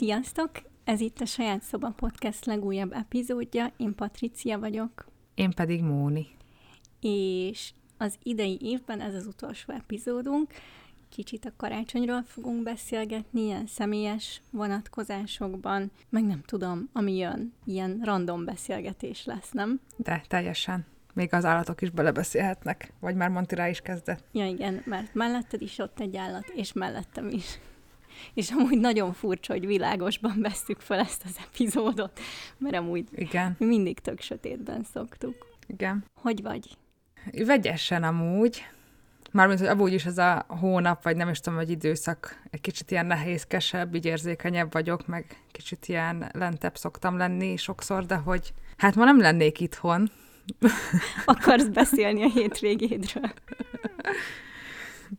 Sziasztok! Ez itt a Saját Szoba Podcast legújabb epizódja. Én Patricia vagyok. Én pedig Móni. És az idei évben ez az utolsó epizódunk. Kicsit a karácsonyról fogunk beszélgetni, ilyen személyes vonatkozásokban, meg nem tudom, ami jön, ilyen random beszélgetés lesz, nem? De teljesen. Még az állatok is belebeszélhetnek. Vagy már Monti rá is kezdett. Ja igen, mert melletted is ott egy állat, és mellettem is. És amúgy nagyon furcsa, hogy világosban vesztük fel ezt az epizódot, mert amúgy Igen. mi mindig tök sötétben szoktuk. Igen. Hogy vagy? Vegyesen amúgy. Mármint, hogy amúgy is ez a hónap, vagy nem is tudom, hogy időszak egy kicsit ilyen nehézkesebb, így érzékenyebb vagyok, meg kicsit ilyen lentebb szoktam lenni sokszor, de hogy hát ma nem lennék itthon. Akarsz beszélni a hétvégédről?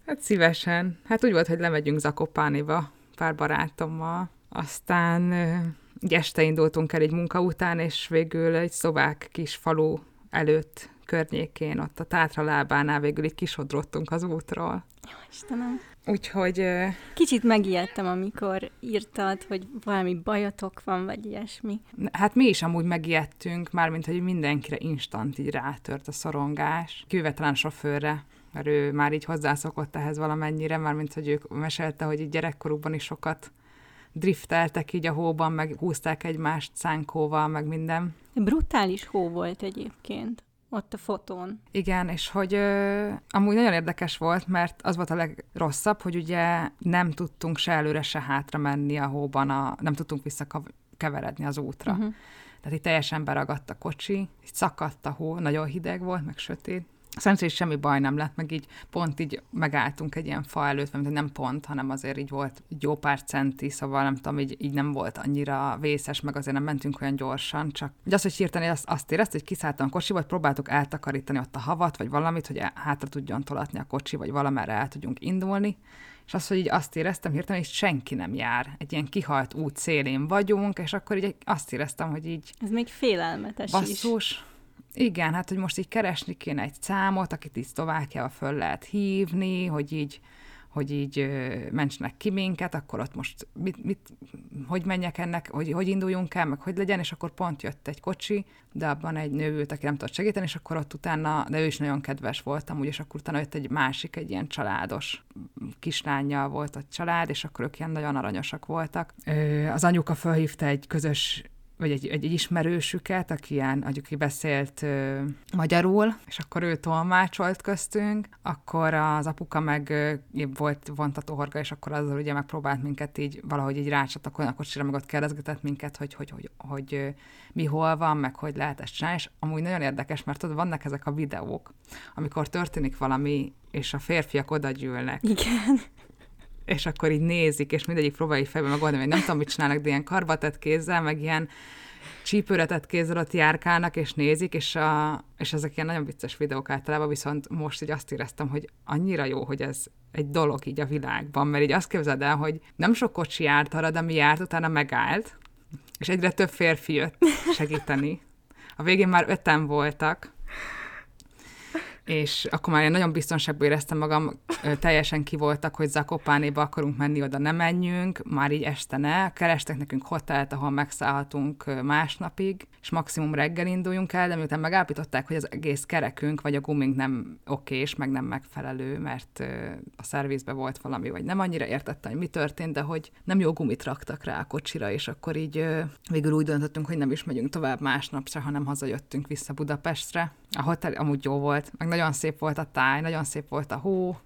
Hát szívesen. Hát úgy volt, hogy lemegyünk Zakopániba pár barátommal. Aztán ö, így este indultunk el egy munka után, és végül egy szobák kis falu előtt környékén, ott a Tátra lábánál végül így kisodrottunk az útról. Jó, Istenem. Úgyhogy Kicsit megijedtem, amikor írtad, hogy valami bajotok van, vagy ilyesmi. hát mi is amúgy megijedtünk, mármint, hogy mindenkire instant így rátört a szorongás. Kivéve talán sofőrre, mert ő már így hozzászokott ehhez valamennyire, mármint, hogy ők mesélte, hogy így gyerekkorukban is sokat drifteltek így a hóban, meg húzták egymást szánkóval, meg minden. Brutális hó volt egyébként, ott a fotón. Igen, és hogy ö, amúgy nagyon érdekes volt, mert az volt a legrosszabb, hogy ugye nem tudtunk se előre, se hátra menni a hóban, a, nem tudtunk visszakeveredni az útra. Uh-huh. Tehát itt teljesen beragadt a kocsi, így szakadt a hó, nagyon hideg volt, meg sötét. Szerencsére semmi baj nem lett, meg így pont így megálltunk egy ilyen fa előtt, mert nem pont, hanem azért így volt egy jó pár centi, szóval nem tudom, így, így nem volt annyira vészes, meg azért nem mentünk olyan gyorsan, csak hogy az, hogy hirtelen azt, azt érezte, hogy kiszálltam a kocsiba, hogy próbáltuk eltakarítani ott a havat, vagy valamit, hogy hátra tudjon tolatni a kocsi, vagy valamerre el tudjunk indulni, és az, hogy így azt éreztem hirtelen, hogy senki nem jár. Egy ilyen kihalt út szélén vagyunk, és akkor így azt éreztem, hogy így Ez még félelmetes is. Igen, hát hogy most így keresni kéne egy számot, akit így Szlovákiába föl lehet hívni, hogy így, hogy így mentsenek ki minket, akkor ott most mit, mit, hogy menjek ennek, hogy, hogy induljunk el, meg hogy legyen, és akkor pont jött egy kocsi, de abban egy nő ült, aki nem tudott segíteni, és akkor ott utána, de ő is nagyon kedves voltam, úgy, és akkor utána jött egy másik, egy ilyen családos kislányjal volt a család, és akkor ők ilyen nagyon aranyosak voltak. Az anyuka felhívta egy közös vagy egy, egy, egy ismerősüket, aki ilyen, aki beszélt ö, magyarul, és akkor ő tolmácsolt köztünk, akkor az apuka meg ö, volt vontató horga, és akkor azzal ugye megpróbált minket így valahogy így rácsatakolni a kocsira, meg ott kérdezgetett minket, hogy, hogy, hogy, hogy, ö, mi hol van, meg hogy lehet ezt csinálni, és amúgy nagyon érdekes, mert tudod, vannak ezek a videók, amikor történik valami, és a férfiak oda gyűlnek, Igen. És akkor így nézik, és mindegyik próbálja fejbe megoldani, hogy nem tudom, mit csinálnak, de ilyen karbatett kézzel, meg ilyen csípőretett kézzel ott járkálnak, és nézik, és, a, és ezek ilyen nagyon vicces videók általában, viszont most így azt éreztem, hogy annyira jó, hogy ez egy dolog így a világban, mert így azt képzeld el, hogy nem sok kocsi járt arra, de ami járt, utána megállt, és egyre több férfi jött segíteni. A végén már öten voltak, és akkor már én nagyon biztonságban éreztem magam, teljesen ki voltak, hogy Zakopánéba akarunk menni, oda nem menjünk, már így este ne, kerestek nekünk hotelt, ahol megszállhatunk másnapig, és maximum reggel induljunk el, de miután megállapították, hogy az egész kerekünk, vagy a gumink nem okés, meg nem megfelelő, mert a szervizbe volt valami, vagy nem annyira értette, hogy mi történt, de hogy nem jó gumit raktak rá a kocsira, és akkor így végül úgy döntöttünk, hogy nem is megyünk tovább másnapra, hanem hazajöttünk vissza Budapestre. A hotel amúgy jó volt, meg nagyon szép volt a táj, nagyon szép volt a hó,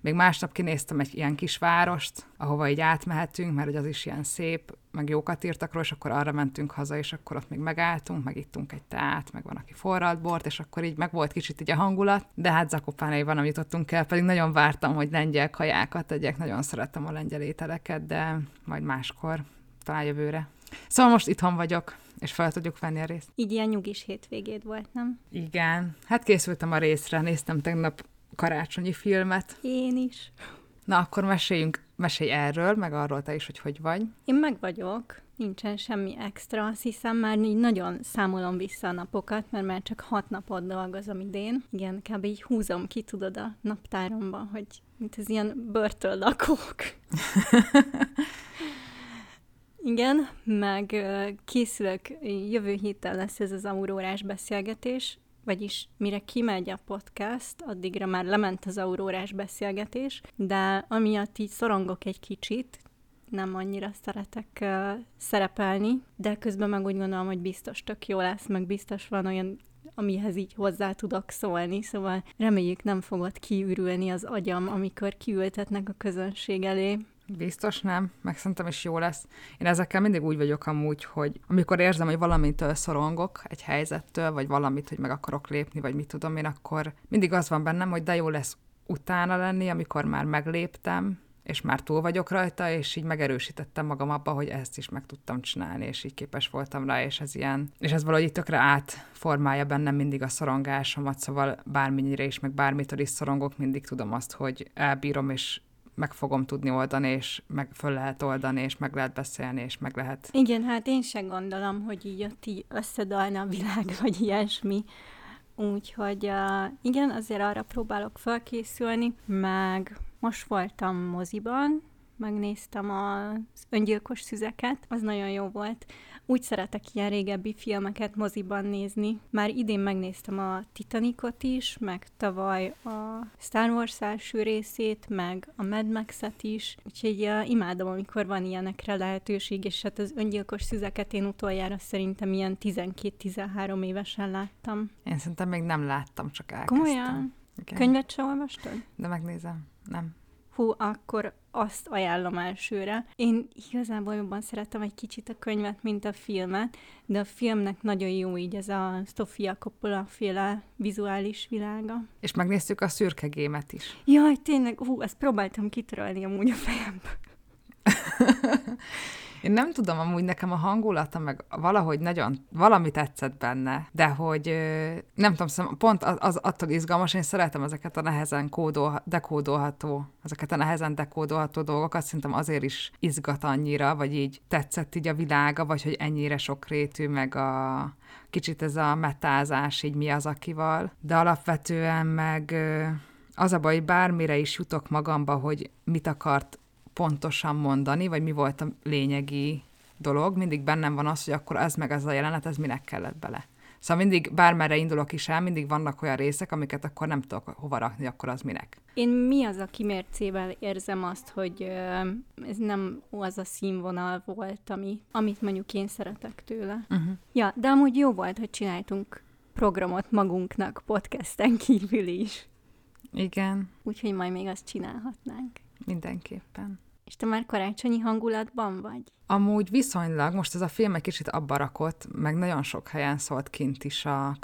még másnap kinéztem egy ilyen kis várost, ahova így átmehetünk, mert hogy az is ilyen szép, meg jókat írtak róla, és akkor arra mentünk haza, és akkor ott még megálltunk, meg ittunk egy teát, meg van, aki forralt bort, és akkor így meg volt kicsit így a hangulat, de hát Zakopánaiban nem jutottunk el, pedig nagyon vártam, hogy lengyel kajákat tegyek, nagyon szerettem a lengyel ételeket, de majd máskor, talán jövőre. Szóval most itthon vagyok, és fel tudjuk venni a részt. Így ilyen nyugis hétvégéd volt, nem? Igen, hát készültem a részre, néztem tegnap karácsonyi filmet. Én is. Na, akkor meséljünk, mesélj erről, meg arról te is, hogy hogy vagy. Én meg vagyok. nincsen semmi extra, azt hiszem már így nagyon számolom vissza a napokat, mert már csak hat napot dolgozom idén. Igen, kb. így húzom ki, tudod, a naptáromban, hogy mint az ilyen börtönlakók. Igen, meg készülök, jövő héten lesz ez az aurórás beszélgetés, vagyis mire kimegy a podcast, addigra már lement az aurórás beszélgetés, de amiatt így szorongok egy kicsit, nem annyira szeretek uh, szerepelni, de közben meg úgy gondolom, hogy biztos tök jó lesz, meg biztos van olyan amihez így hozzá tudok szólni, szóval reméljük nem fogod kiürülni az agyam, amikor kiültetnek a közönség elé. Biztos nem, meg szerintem is jó lesz. Én ezekkel mindig úgy vagyok amúgy, hogy amikor érzem, hogy valamitől szorongok egy helyzettől, vagy valamit, hogy meg akarok lépni, vagy mit tudom én, akkor mindig az van bennem, hogy de jó lesz utána lenni, amikor már megléptem, és már túl vagyok rajta, és így megerősítettem magam abba, hogy ezt is meg tudtam csinálni, és így képes voltam rá, és ez ilyen, és ez valahogy tökre átformálja bennem mindig a szorongásomat, szóval bármennyire is, meg bármitől is szorongok, mindig tudom azt, hogy elbírom, és meg fogom tudni oldani, és meg föl lehet oldani, és meg lehet beszélni, és meg lehet... Igen, hát én sem gondolom, hogy így ott így összedalna a világ, vagy ilyesmi. Úgyhogy uh, igen, azért arra próbálok felkészülni, meg most voltam moziban, megnéztem az öngyilkos szüzeket, az nagyon jó volt. Úgy szeretek ilyen régebbi filmeket moziban nézni. Már idén megnéztem a Titanicot is, meg tavaly a Star Wars első részét, meg a Mad Max-et is. Úgyhogy uh, imádom, amikor van ilyenekre lehetőség, és hát az öngyilkos szüzeket én utoljára szerintem ilyen 12-13 évesen láttam. Én szerintem még nem láttam, csak elkezdtem. Komolyan? Igen. Könyvet sem olvastad? De megnézem. Nem hú, akkor azt ajánlom elsőre. Én igazából jobban szeretem egy kicsit a könyvet, mint a filmet, de a filmnek nagyon jó így ez a Sofia Coppola féle vizuális világa. És megnéztük a szürke gémet is. Jaj, tényleg, hú, ezt próbáltam kitörölni amúgy a fejemből. Én nem tudom, amúgy nekem a hangulata, meg valahogy nagyon, valami tetszett benne, de hogy nem tudom, pont az, az attól izgalmas, én szeretem ezeket a nehezen kódol, dekódolható, ezeket a nehezen dekódolható dolgokat, szerintem azért is izgat annyira, vagy így tetszett így a világa, vagy hogy ennyire sokrétű, meg a kicsit ez a metázás, így mi az akival, de alapvetően meg az a baj, bármire is jutok magamba, hogy mit akart pontosan mondani, vagy mi volt a lényegi dolog, mindig bennem van az, hogy akkor ez meg ez a jelenet, ez minek kellett bele. Szóval mindig, bármerre indulok is el, mindig vannak olyan részek, amiket akkor nem tudok hova rakni, akkor az minek. Én mi az a kimércével érzem azt, hogy ez nem az a színvonal volt, ami, amit mondjuk én szeretek tőle. Uh-huh. Ja, de amúgy jó volt, hogy csináltunk programot magunknak podcasten kívül is. Igen. Úgyhogy majd még azt csinálhatnánk. Mindenképpen. És te már karácsonyi hangulatban vagy? Amúgy viszonylag, most ez a film egy kicsit abba rakott, meg nagyon sok helyen szólt kint is a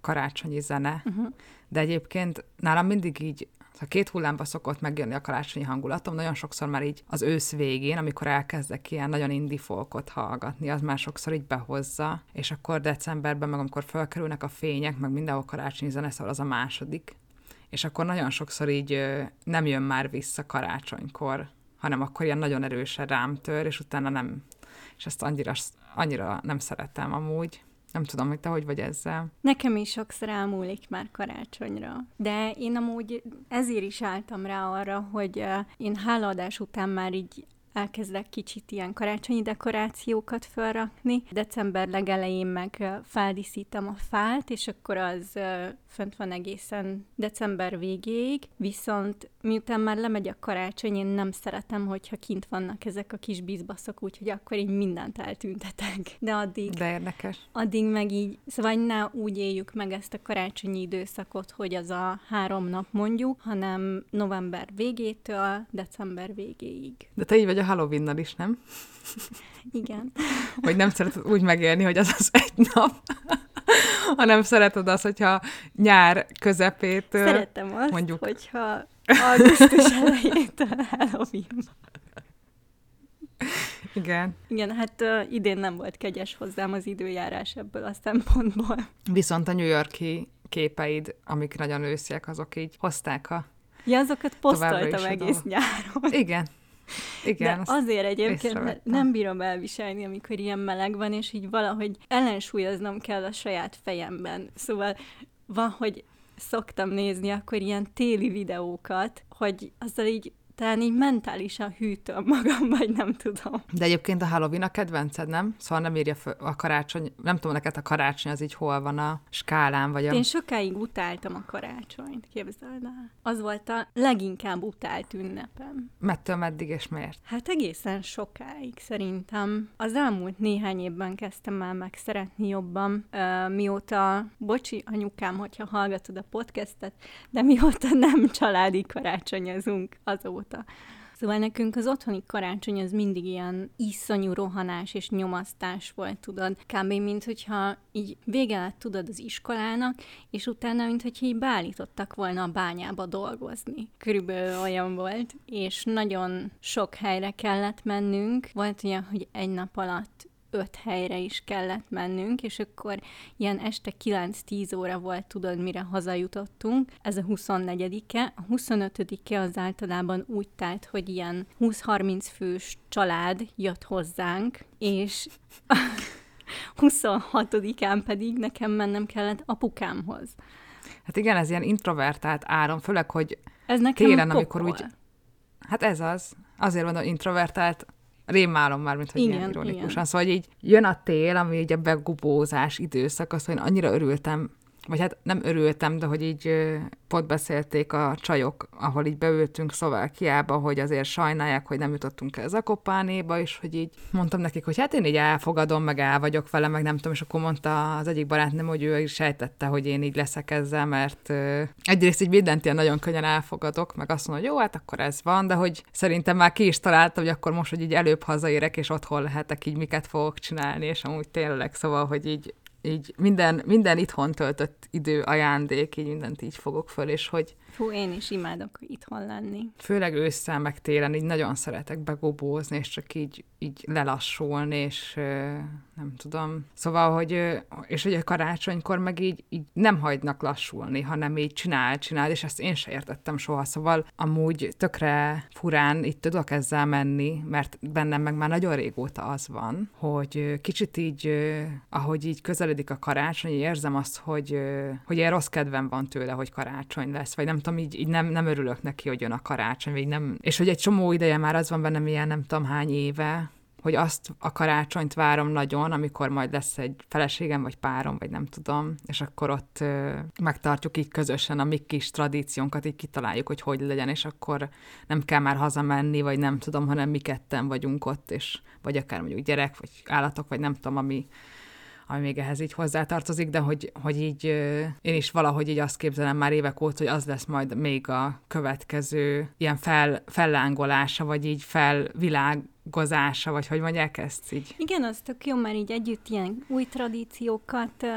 karácsonyi zene, uh-huh. de egyébként nálam mindig így a két hullámba szokott megjönni a karácsonyi hangulatom, nagyon sokszor már így az ősz végén, amikor elkezdek ilyen nagyon indie folkot hallgatni, az már sokszor így behozza, és akkor decemberben, meg amikor felkerülnek a fények, meg mindenhol karácsonyi zene, szóval az a második. És akkor nagyon sokszor így nem jön már vissza karácsonykor, hanem akkor ilyen nagyon erősen rám tör, és utána nem, és ezt annyira, annyira nem szeretem amúgy. Nem tudom, hogy te hogy vagy ezzel. Nekem is sokszor elmúlik már karácsonyra. De én amúgy ezért is álltam rá arra, hogy én hálaadás után már így elkezdek kicsit ilyen karácsonyi dekorációkat felrakni. December legelején meg feldíszítem a fát, és akkor az fönt van egészen december végéig, viszont miután már lemegy a karácsony, én nem szeretem, hogyha kint vannak ezek a kis bizbaszok, úgyhogy akkor így mindent eltüntetek. De addig... De érdekes. Addig meg így, szóval ne úgy éljük meg ezt a karácsonyi időszakot, hogy az a három nap mondjuk, hanem november végétől december végéig. De te így vagy a halloween is, nem? Igen. Vagy nem szereted úgy megélni, hogy az az egy nap hanem szereted azt, hogyha nyár közepétől... Szeretem azt, mondjuk... hogyha augusztus elejétől Halloween igen. Igen, hát uh, idén nem volt kegyes hozzám az időjárás ebből a szempontból. Viszont a New Yorki képeid, amik nagyon ősziek, azok így hozták a Ja, azokat posztoltam egész nyáron. Igen. Igen, De azért egyébként mert nem bírom elviselni, amikor ilyen meleg van, és így valahogy ellensúlyoznom kell a saját fejemben. Szóval van, hogy szoktam nézni akkor ilyen téli videókat, hogy azzal így talán így mentálisan hűtöm magam, vagy nem tudom. De egyébként a Halloween a kedvenced, nem? Szóval nem írja föl a karácsony, nem tudom neked a karácsony az így hol van a skálán, vagy a... Én sokáig utáltam a karácsonyt, képzeld el. Az volt a leginkább utált ünnepem. Mettől meddig és miért? Hát egészen sokáig szerintem. Az elmúlt néhány évben kezdtem el megszeretni jobban, ö, mióta, bocsi anyukám, hogyha hallgatod a podcastet, de mióta nem családi karácsonyozunk azóta. Szóval nekünk az otthoni karácsony az mindig ilyen iszonyú rohanás és nyomasztás volt, tudod. Kb. mint hogyha így vége lett, tudod, az iskolának, és utána, mint hogyha így beállítottak volna a bányába dolgozni. Körülbelül olyan volt, és nagyon sok helyre kellett mennünk. Volt olyan, hogy egy nap alatt öt helyre is kellett mennünk, és akkor ilyen este 9-10 óra volt, tudod, mire hazajutottunk. Ez a 24-e. A 25-e az általában úgy telt, hogy ilyen 20-30 fős család jött hozzánk, és 26-án pedig nekem mennem kellett apukámhoz. Hát igen, ez ilyen introvertált áram, főleg, hogy Ez nekem Télen, amikor úgy- hát ez az. Azért mondom, introvertált, rémálom már, mint hogy igen, ilyen Igen, ironikusan. igen. Szóval, hogy így jön a tél, ami így a begubózás időszak, azt, hogy én annyira örültem, vagy hát nem örültem, de hogy így pont beszélték a csajok, ahol így beültünk Szlovákiába, hogy azért sajnálják, hogy nem jutottunk el Zakopánéba, és hogy így mondtam nekik, hogy hát én így elfogadom, meg el vagyok vele, meg nem tudom, és akkor mondta az egyik barátnőm, hogy ő is sejtette, hogy én így leszek ezzel, mert egyrészt így mindent ilyen nagyon könnyen elfogadok, meg azt mondom, hogy jó, hát akkor ez van, de hogy szerintem már ki is találta, hogy akkor most, hogy így előbb hazaérek, és otthon lehetek, így miket fogok csinálni, és amúgy tényleg, szóval, hogy így így minden, minden itthon töltött idő ajándék, így mindent így fogok föl, és hogy Fú, én is imádok itthon lenni. főleg ősszel, meg télen így nagyon szeretek begobózni, és csak így, így lelassulni, és nem tudom. Szóval, hogy, és hogy a karácsonykor meg így, így nem hagynak lassulni, hanem így csinál, csinál, és ezt én se értettem soha. Szóval amúgy tökre furán itt tudok ezzel menni, mert bennem meg már nagyon régóta az van, hogy kicsit így, ahogy így közeledik a karácsony, érzem azt, hogy, hogy ilyen rossz kedvem van tőle, hogy karácsony lesz, vagy nem tudom, így, így nem, nem örülök neki, hogy jön a karácsony, vagy nem, és hogy egy csomó ideje már az van bennem ilyen nem tudom hány éve, hogy azt a karácsonyt várom nagyon, amikor majd lesz egy feleségem, vagy párom, vagy nem tudom, és akkor ott ö, megtartjuk így közösen a mi kis tradíciónkat, így kitaláljuk, hogy hogy legyen, és akkor nem kell már hazamenni, vagy nem tudom, hanem mi ketten vagyunk ott, és vagy akár mondjuk gyerek, vagy állatok, vagy nem tudom, ami, ami még ehhez így hozzátartozik, de hogy, hogy így én is valahogy így azt képzelem már évek óta, hogy az lesz majd még a következő ilyen fel, fellángolása, vagy így felvilágozása, vagy hogy mondják ezt így. Igen, az tök jó, mert így együtt ilyen új tradíciókat uh,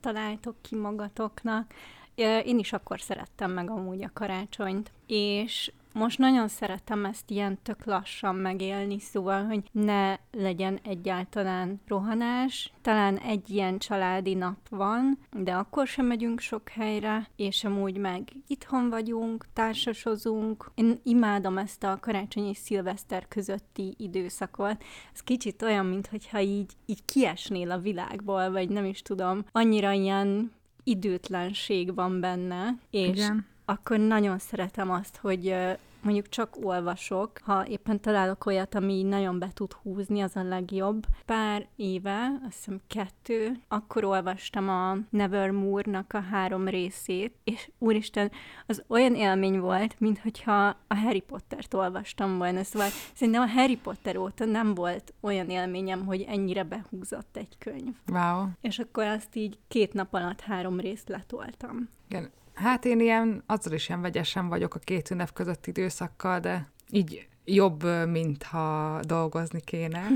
találtok ki magatoknak. Ö, Én is akkor szerettem meg amúgy a karácsonyt, és most nagyon szeretem ezt ilyen tök lassan megélni, szóval, hogy ne legyen egyáltalán rohanás. Talán egy ilyen családi nap van, de akkor sem megyünk sok helyre, és amúgy meg itthon vagyunk, társasozunk. Én imádom ezt a karácsony és szilveszter közötti időszakot. Ez kicsit olyan, mintha így, így kiesnél a világból, vagy nem is tudom. Annyira ilyen időtlenség van benne, és Igen. Akkor nagyon szeretem azt, hogy mondjuk csak olvasok, ha éppen találok olyat, ami így nagyon be tud húzni, az a legjobb. Pár éve, azt hiszem kettő, akkor olvastam a Nevermore-nak a három részét, és úristen, az olyan élmény volt, mintha a Harry Pottert olvastam volna, szóval szerintem a Harry Potter óta nem volt olyan élményem, hogy ennyire behúzott egy könyv. Wow. És akkor azt így két nap alatt három részt letoltam. Igen. Hát én ilyen, azzal is ilyen vegyesen vagyok a két ünnep közötti időszakkal, de így jobb, mintha dolgozni kéne.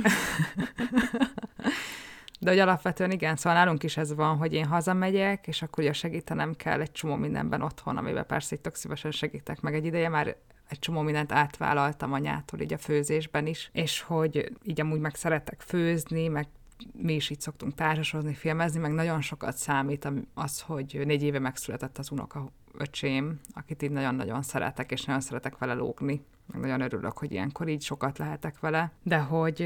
De hogy alapvetően igen, szóval nálunk is ez van, hogy én hazamegyek, és akkor ugye segítenem kell egy csomó mindenben otthon, amiben persze így tök szívesen segítek, meg egy ideje már egy csomó mindent átvállaltam anyától, így a főzésben is, és hogy így amúgy meg szeretek főzni, meg mi is így szoktunk társasozni, filmezni, meg nagyon sokat számít az, hogy négy éve megszületett az unoka öcsém, akit így nagyon-nagyon szeretek, és nagyon szeretek vele lógni. Nagyon örülök, hogy ilyenkor így sokat lehetek vele. De hogy,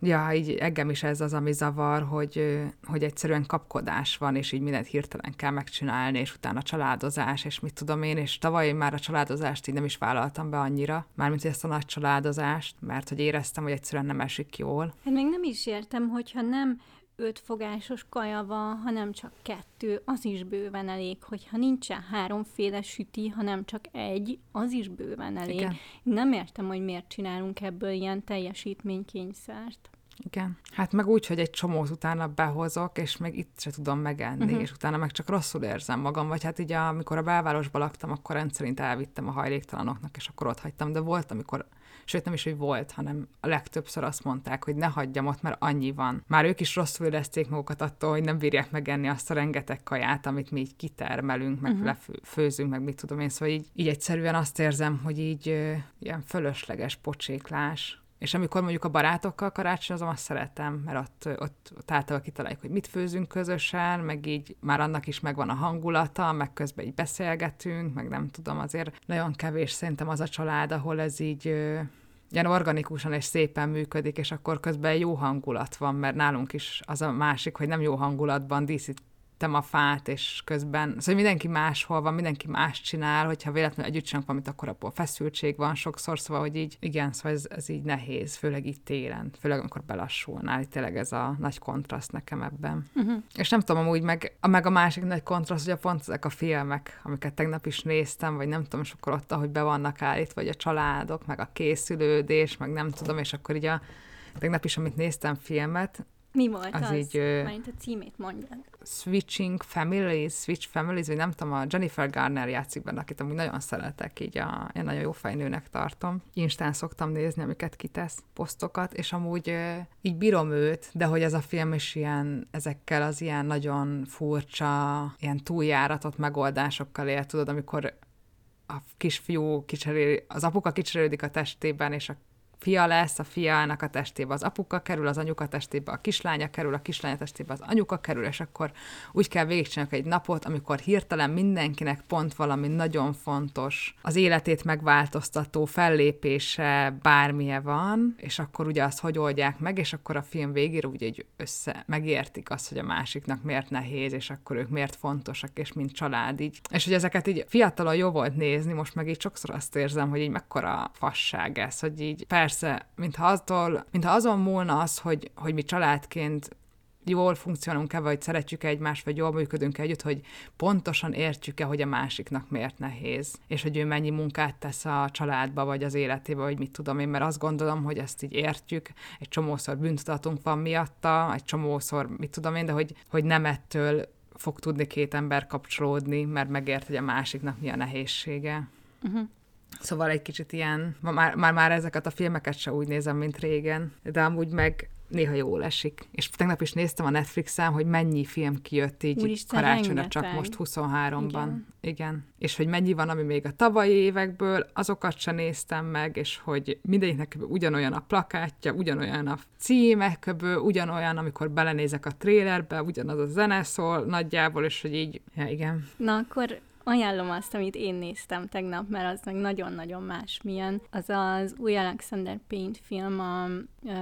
ja, így engem is ez az, ami zavar, hogy, hogy egyszerűen kapkodás van, és így mindent hirtelen kell megcsinálni, és utána családozás, és mit tudom én, és tavaly már a családozást így nem is vállaltam be annyira, mármint ezt a nagy családozást, mert hogy éreztem, hogy egyszerűen nem esik jól. Hát még nem is értem, hogyha nem öt fogásos kaja van, hanem csak kettő, az is bőven elég. Hogyha nincsen háromféle süti, hanem csak egy, az is bőven elég. Igen. Nem értem, hogy miért csinálunk ebből ilyen teljesítménykényszert. Igen. Hát meg úgy, hogy egy csomót utána behozok, és még itt se tudom megenni, uh-huh. és utána meg csak rosszul érzem magam. Vagy hát így, amikor a belvárosban laktam, akkor rendszerint elvittem a hajléktalanoknak, és akkor ott hagytam. De volt, amikor sőt nem is, hogy volt, hanem a legtöbbször azt mondták, hogy ne hagyjam ott, mert annyi van. Már ők is rosszul érezték magukat attól, hogy nem bírják megenni azt a rengeteg kaját, amit mi így kitermelünk, meg uh-huh. lefőzünk, meg mit tudom én, szóval így, így egyszerűen azt érzem, hogy így ö, ilyen fölösleges pocséklás, és amikor mondjuk a barátokkal karácsonyozom, azt szeretem, mert ott, ott, ott általában kitaláljuk, hogy mit főzünk közösen, meg így már annak is megvan a hangulata, meg közben így beszélgetünk, meg nem tudom, azért nagyon kevés szerintem az a család, ahol ez így ilyen organikusan és szépen működik, és akkor közben jó hangulat van, mert nálunk is az a másik, hogy nem jó hangulatban díszít tettem a fát, és közben, szóval mindenki máshol van, mindenki más csinál, hogyha véletlenül együtt csinálunk valamit, akkor abból feszültség van sokszor, szóval, hogy így, igen, szóval ez, ez így nehéz, főleg itt télen, főleg amikor belassulnál, itt tényleg ez a nagy kontraszt nekem ebben. Uh-huh. És nem tudom, amúgy meg, a, meg a másik nagy kontraszt, hogy a pont ezek a filmek, amiket tegnap is néztem, vagy nem tudom, és akkor ott, ahogy be vannak állítva, vagy a családok, meg a készülődés, meg nem tudom, és akkor így a tegnap is, amit néztem filmet, mi volt az? az? Így, Mert a címét mondjad. Switching Families, Switch Families, vagy nem tudom, a Jennifer Garner játszik benne, akit amúgy nagyon szeretek, így a, én nagyon jó fejnőnek tartom. Instán szoktam nézni, amiket kitesz, posztokat, és amúgy így bírom őt, de hogy ez a film is ilyen, ezekkel az ilyen nagyon furcsa, ilyen túljáratott megoldásokkal él, tudod, amikor a kisfiú kicserél, az apuka kicserélődik a testében, és a fia lesz, a fiának a testébe az apuka kerül, az anyuka testébe a kislánya kerül, a kislánya testébe az anyuka kerül, és akkor úgy kell végigcsinálni egy napot, amikor hirtelen mindenkinek pont valami nagyon fontos, az életét megváltoztató fellépése bármilyen van, és akkor ugye azt hogy oldják meg, és akkor a film végére ugye egy össze megértik azt, hogy a másiknak miért nehéz, és akkor ők miért fontosak, és mint család így. És hogy ezeket így fiatalon jó volt nézni, most meg így sokszor azt érzem, hogy így mekkora fasság ez, hogy így persze persze, mintha, attól, mintha azon múlna az, hogy, hogy mi családként jól funkcionálunk-e, vagy szeretjük -e egymást, vagy jól működünk együtt, hogy pontosan értjük-e, hogy a másiknak miért nehéz, és hogy ő mennyi munkát tesz a családba, vagy az életébe, vagy mit tudom én, mert azt gondolom, hogy ezt így értjük, egy csomószor büntetetünk van miatta, egy csomószor, mit tudom én, de hogy, hogy nem ettől fog tudni két ember kapcsolódni, mert megért, hogy a másiknak mi a nehézsége. Uh-huh. Szóval egy kicsit ilyen, már, már, már ezeket a filmeket se úgy nézem, mint régen, de amúgy meg néha jól esik. És tegnap is néztem a Netflixen, hogy mennyi film kijött így Úristen, karácsonyra, csak most 23-ban. Igen. Igen. És hogy mennyi van, ami még a tavalyi évekből, azokat sem néztem meg, és hogy mindegyiknek ugyanolyan a plakátja, ugyanolyan a címek, ugyanolyan, amikor belenézek a trélerbe, ugyanaz a zene szól nagyjából, és hogy így, ja, igen. Na akkor ajánlom azt, amit én néztem tegnap, mert az meg nagyon-nagyon más milyen. Az az új Alexander Payne film, a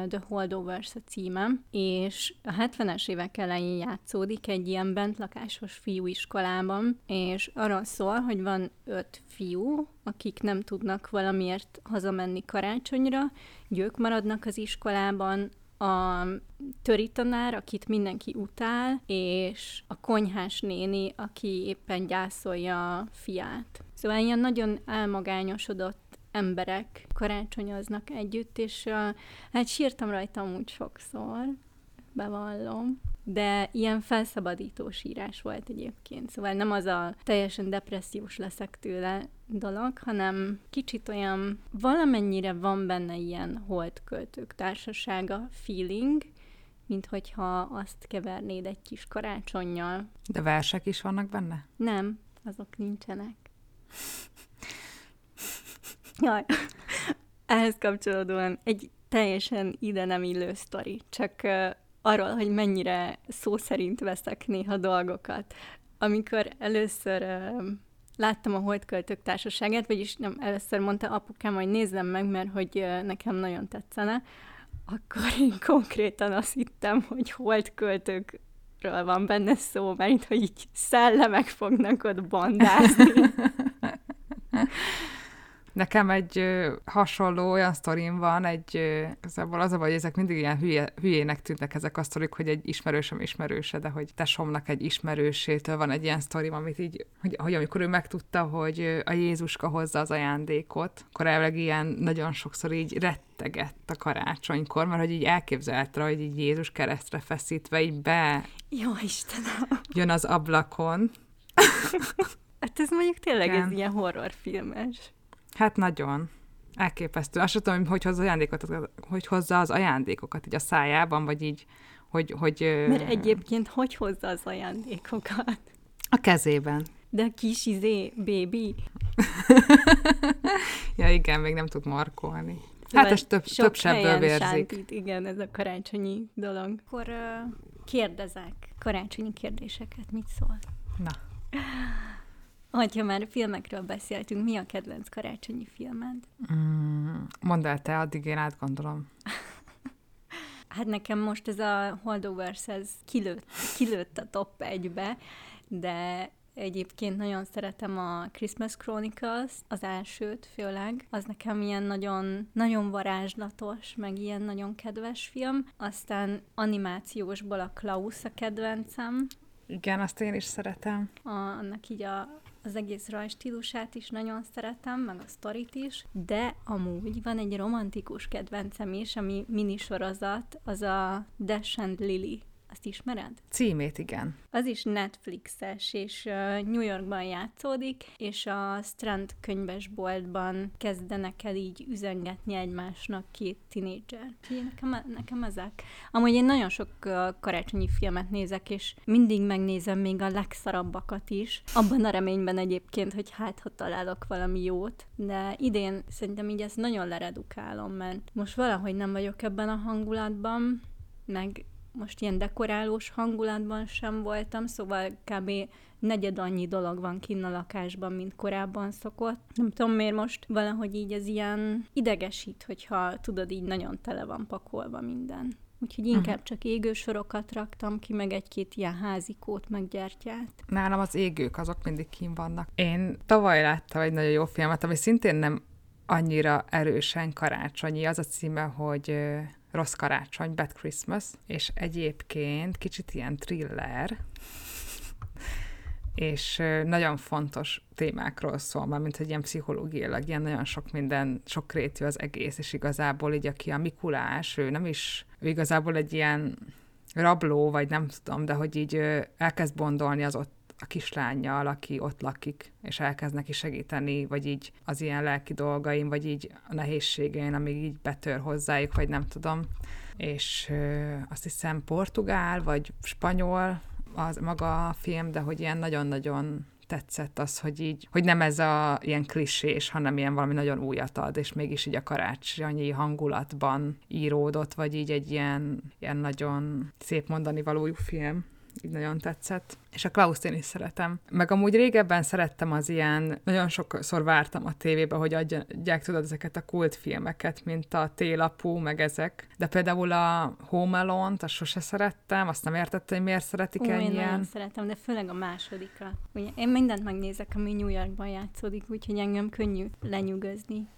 The Holdovers a címe, és a 70-es évek elején játszódik egy ilyen bentlakásos fiúiskolában, és arról szól, hogy van öt fiú, akik nem tudnak valamiért hazamenni karácsonyra, győk maradnak az iskolában, a töri tanár, akit mindenki utál, és a konyhás néni, aki éppen gyászolja a fiát. Szóval ilyen nagyon elmagányosodott emberek karácsonyoznak együtt, és uh, hát sírtam rajtam úgy sokszor, bevallom de ilyen felszabadítós írás volt egyébként. Szóval nem az a teljesen depressziós leszek tőle dolog, hanem kicsit olyan, valamennyire van benne ilyen holdköltők társasága feeling, mint hogyha azt kevernéd egy kis karácsonyjal. De versek is vannak benne? Nem, azok nincsenek. Jaj, ehhez kapcsolódóan egy teljesen ide nem illő sztori, csak arról, hogy mennyire szó szerint veszek néha dolgokat. Amikor először uh, láttam a Holdköltők társaságát, vagyis nem, először mondta apukám, hogy nézzem meg, mert hogy nekem nagyon tetszene, akkor én konkrétan azt hittem, hogy Holdköltőkről van benne szó, mert hogy így szellemek fognak ott bandázni. Nekem egy hasonló olyan sztorim van, egy, igazából az a baj, hogy ezek mindig ilyen hülye, hülyének tűnnek ezek a sztorik, hogy egy ismerősöm ismerőse, de hogy tesomnak egy ismerősétől van egy ilyen sztorim, amit így, hogy, hogy amikor ő megtudta, hogy a Jézuska hozza az ajándékot, akkor elvileg ilyen nagyon sokszor így rettegett a karácsonykor, mert hogy így elképzelte, hogy így Jézus keresztre feszítve így be Jó Istenem! jön az ablakon. Hát ez mondjuk tényleg Igen. ez ilyen horrorfilmes. Hát nagyon. Elképesztő. Azt sem tudom, hogy hozza, ajándékot, hogy hozza az ajándékokat így a szájában, vagy így, hogy... hogy Mert egyébként hogy hozza az ajándékokat? A kezében. De a kis izé, baby. Ja igen, még nem tud markolni. Szóval Hát ez több, több sebből vérzik. sántít, igen, ez a karácsonyi dolog. Akkor uh, kérdezek karácsonyi kérdéseket, mit szól? Na, Hogyha már filmekről beszéltünk, mi a kedvenc karácsonyi filmed? mm, mondd el te, addig én átgondolom. Hát nekem most ez a Holdovers, ez kilőtt, kilőtt a top egybe, de egyébként nagyon szeretem a Christmas Chronicles, az elsőt főleg. Az nekem ilyen nagyon, nagyon varázslatos, meg ilyen nagyon kedves film. Aztán animációsból a Klaus a kedvencem, Igen, azt én is szeretem. a, annak így a, az egész rajstílusát is nagyon szeretem, meg a sztorit is, de amúgy van egy romantikus kedvencem is, ami minisorozat, az a Dash and Lily. Azt ismered? Címét igen. Az is Netflixes, és New Yorkban játszódik, és a Strand könyvesboltban kezdenek el így üzengetni egymásnak két tinédzser. Nekem, nekem ezek. Amúgy én nagyon sok karácsonyi filmet nézek, és mindig megnézem még a legszarabbakat is. Abban a reményben egyébként, hogy hát, ha találok valami jót. De idén szerintem így ezt nagyon leredukálom, mert most valahogy nem vagyok ebben a hangulatban, meg most ilyen dekorálós hangulatban sem voltam, szóval kb. negyed annyi dolog van kinn a lakásban, mint korábban szokott. Nem tudom miért most valahogy így ez ilyen idegesít, hogyha tudod, így nagyon tele van pakolva minden. Úgyhogy inkább csak égősorokat raktam ki, meg egy-két ilyen házikót, meg gyertyát. Nálam az égők, azok mindig kín vannak. Én tavaly láttam egy nagyon jó filmet, ami szintén nem annyira erősen karácsonyi. Az a címe, hogy Rossz karácsony, Bad Christmas, és egyébként kicsit ilyen thriller, és nagyon fontos témákról szól, már mint hogy ilyen pszichológiailag, ilyen nagyon sok minden, sok rétű az egész, és igazából így aki a Mikulás, ő nem is, ő igazából egy ilyen rabló, vagy nem tudom, de hogy így elkezd bondolni az ott a kislányjal, aki ott lakik, és elkezd neki segíteni, vagy így az ilyen lelki dolgaim, vagy így a nehézségein, amíg így betör hozzájuk, vagy nem tudom. És ö, azt hiszem portugál, vagy spanyol az maga a film, de hogy ilyen nagyon-nagyon tetszett az, hogy így, hogy nem ez a ilyen klisés, hanem ilyen valami nagyon újat ad, és mégis így a karácsonyi hangulatban íródott, vagy így egy ilyen, ilyen nagyon szép mondani valójú film így nagyon tetszett. És a Klaus én is szeretem. Meg amúgy régebben szerettem az ilyen, nagyon sokszor vártam a tévébe, hogy adják, tudod, ezeket a kultfilmeket, mint a Télapú, meg ezek. De például a Home Alone-t, azt sose szerettem, azt nem értettem, hogy miért szeretik Ú, én ennyien. nagyon szeretem, de főleg a másodikat. Ugye, én mindent megnézek, ami New Yorkban játszódik, úgyhogy engem könnyű lenyűgözni.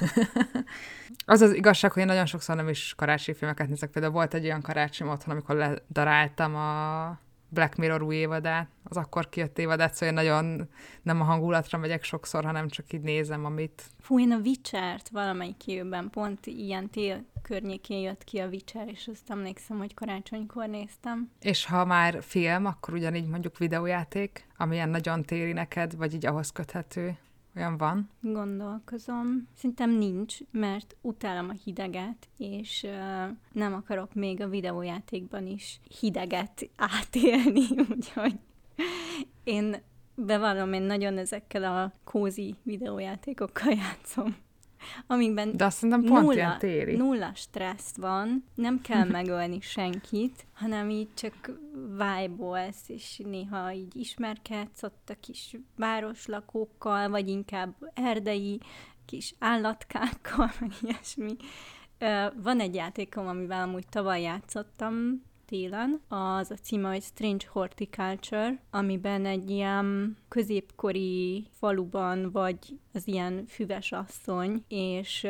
Az az igazság, hogy én nagyon sokszor nem is karácsonyi filmeket nézek. Például volt egy olyan karácsony otthon, amikor ledaráltam a Black Mirror új évadát, az akkor kijött évadát, szóval én nagyon nem a hangulatra megyek sokszor, hanem csak így nézem, amit... Fú, én a Witcher-t valamelyik évben pont ilyen tél környékén jött ki a Witcher, és azt emlékszem, hogy karácsonykor néztem. És ha már film, akkor ugyanígy mondjuk videójáték, amilyen nagyon téri neked, vagy így ahhoz köthető, olyan van. Gondolkozom. Szerintem nincs, mert utálom a hideget, és uh, nem akarok még a videójátékban is hideget átélni, úgyhogy én bevallom, én nagyon ezekkel a kózi videójátékokkal játszom. Amikben De azt szerintem pont nulla, ilyen téri. nulla stressz van, nem kell megölni senkit, hanem így csak vibe és néha így ismerkedsz ott a kis városlakókkal, vagy inkább erdei kis állatkákkal, meg ilyesmi. Van egy játékom, amivel amúgy tavaly játszottam, télen. Az a címe, hogy Strange Horticulture, amiben egy ilyen középkori faluban vagy az ilyen füves asszony, és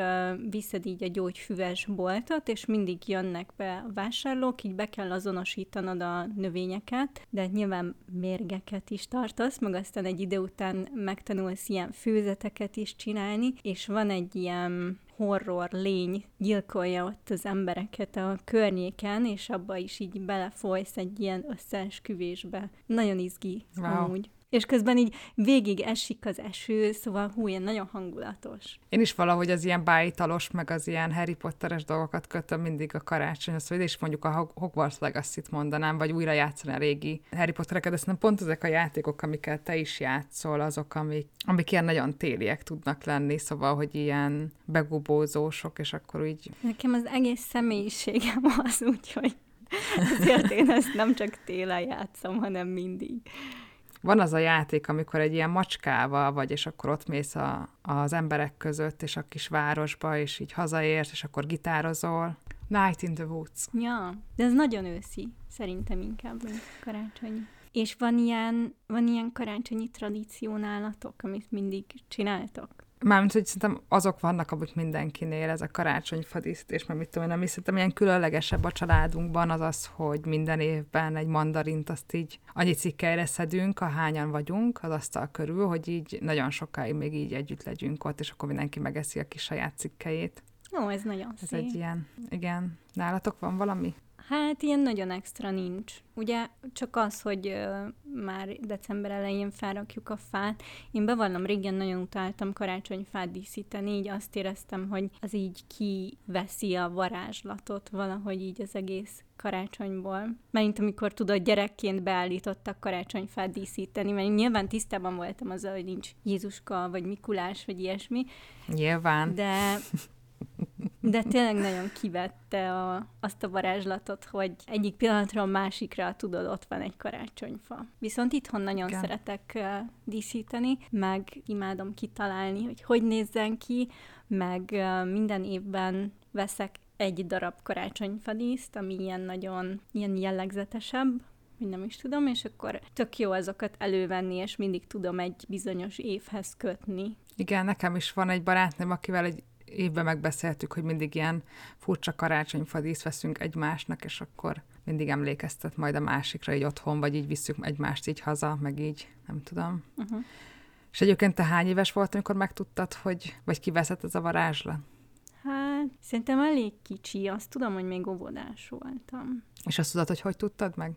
viszed így a gyógyfüves boltot, és mindig jönnek be a vásárlók, így be kell azonosítanod a növényeket, de nyilván mérgeket is tartasz, meg aztán egy idő után megtanulsz ilyen főzeteket is csinálni, és van egy ilyen horror lény gyilkolja ott az embereket a környéken, és abba is így belefolysz egy ilyen összeesküvésbe. Nagyon izgi wow. amúgy és közben így végig esik az eső, szóval hú, ilyen nagyon hangulatos. Én is valahogy az ilyen bájtalos, meg az ilyen Harry Potteres dolgokat kötöm mindig a karácsony, szóval és mondjuk a Hogwarts Legacy-t mondanám, vagy újra játszani a régi Harry Pottereket, de nem pont ezek a játékok, amiket te is játszol, azok, amik, amik ilyen nagyon téliek tudnak lenni, szóval, hogy ilyen begubózósok, és akkor úgy... Nekem az egész személyiségem az, úgyhogy ezért én ezt nem csak télen játszom, hanem mindig van az a játék, amikor egy ilyen macskával vagy, és akkor ott mész a, az emberek között, és a kis városba, és így hazaérsz, és akkor gitározol. Night in the Woods. Ja, de ez nagyon őszi, szerintem inkább, karácsony. És van ilyen, van ilyen karácsonyi tradíció nálatok, amit mindig csináltok? Mármint, hogy szerintem azok vannak, amik mindenkinél, ez a karácsonyfadísztés, mert mit tudom én, ami szerintem ilyen különlegesebb a családunkban, az az, hogy minden évben egy mandarint azt így annyi cikkeire szedünk, ahányan vagyunk az asztal körül, hogy így nagyon sokáig még így együtt legyünk ott, és akkor mindenki megeszi a kis saját cikkejét. Ó, ez nagyon Ez szép. egy ilyen, igen. Nálatok van valami? Hát ilyen nagyon extra nincs. Ugye csak az, hogy ö, már december elején felrakjuk a fát. Én bevallom, régen nagyon utáltam karácsonyfát díszíteni, így azt éreztem, hogy az így kiveszi a varázslatot valahogy így az egész karácsonyból. Mert amikor tudod, gyerekként beállítottak karácsonyfát díszíteni, mert nyilván tisztában voltam azzal, hogy nincs Jézuska, vagy Mikulás, vagy ilyesmi. Nyilván. De de tényleg nagyon kivette a, azt a varázslatot, hogy egyik pillanatra a másikra tudod, ott van egy karácsonyfa. Viszont itthon nagyon Igen. szeretek uh, díszíteni, meg imádom kitalálni, hogy hogy nézzen ki, meg uh, minden évben veszek egy darab karácsonyfadíszt, ami ilyen nagyon ilyen jellegzetesebb, hogy nem is tudom, és akkor tök jó azokat elővenni, és mindig tudom egy bizonyos évhez kötni. Igen, nekem is van egy barátnőm, akivel egy évben megbeszéltük, hogy mindig ilyen furcsa karácsonyfadísz veszünk egymásnak, és akkor mindig emlékeztet majd a másikra így otthon, vagy így visszük egymást így haza, meg így, nem tudom. Uh-huh. És egyébként te hány éves volt, amikor megtudtad, hogy, vagy kiveszett ez a varázslat? Hát, szerintem elég kicsi, azt tudom, hogy még óvodás voltam. És azt tudod, hogy hogy tudtad meg?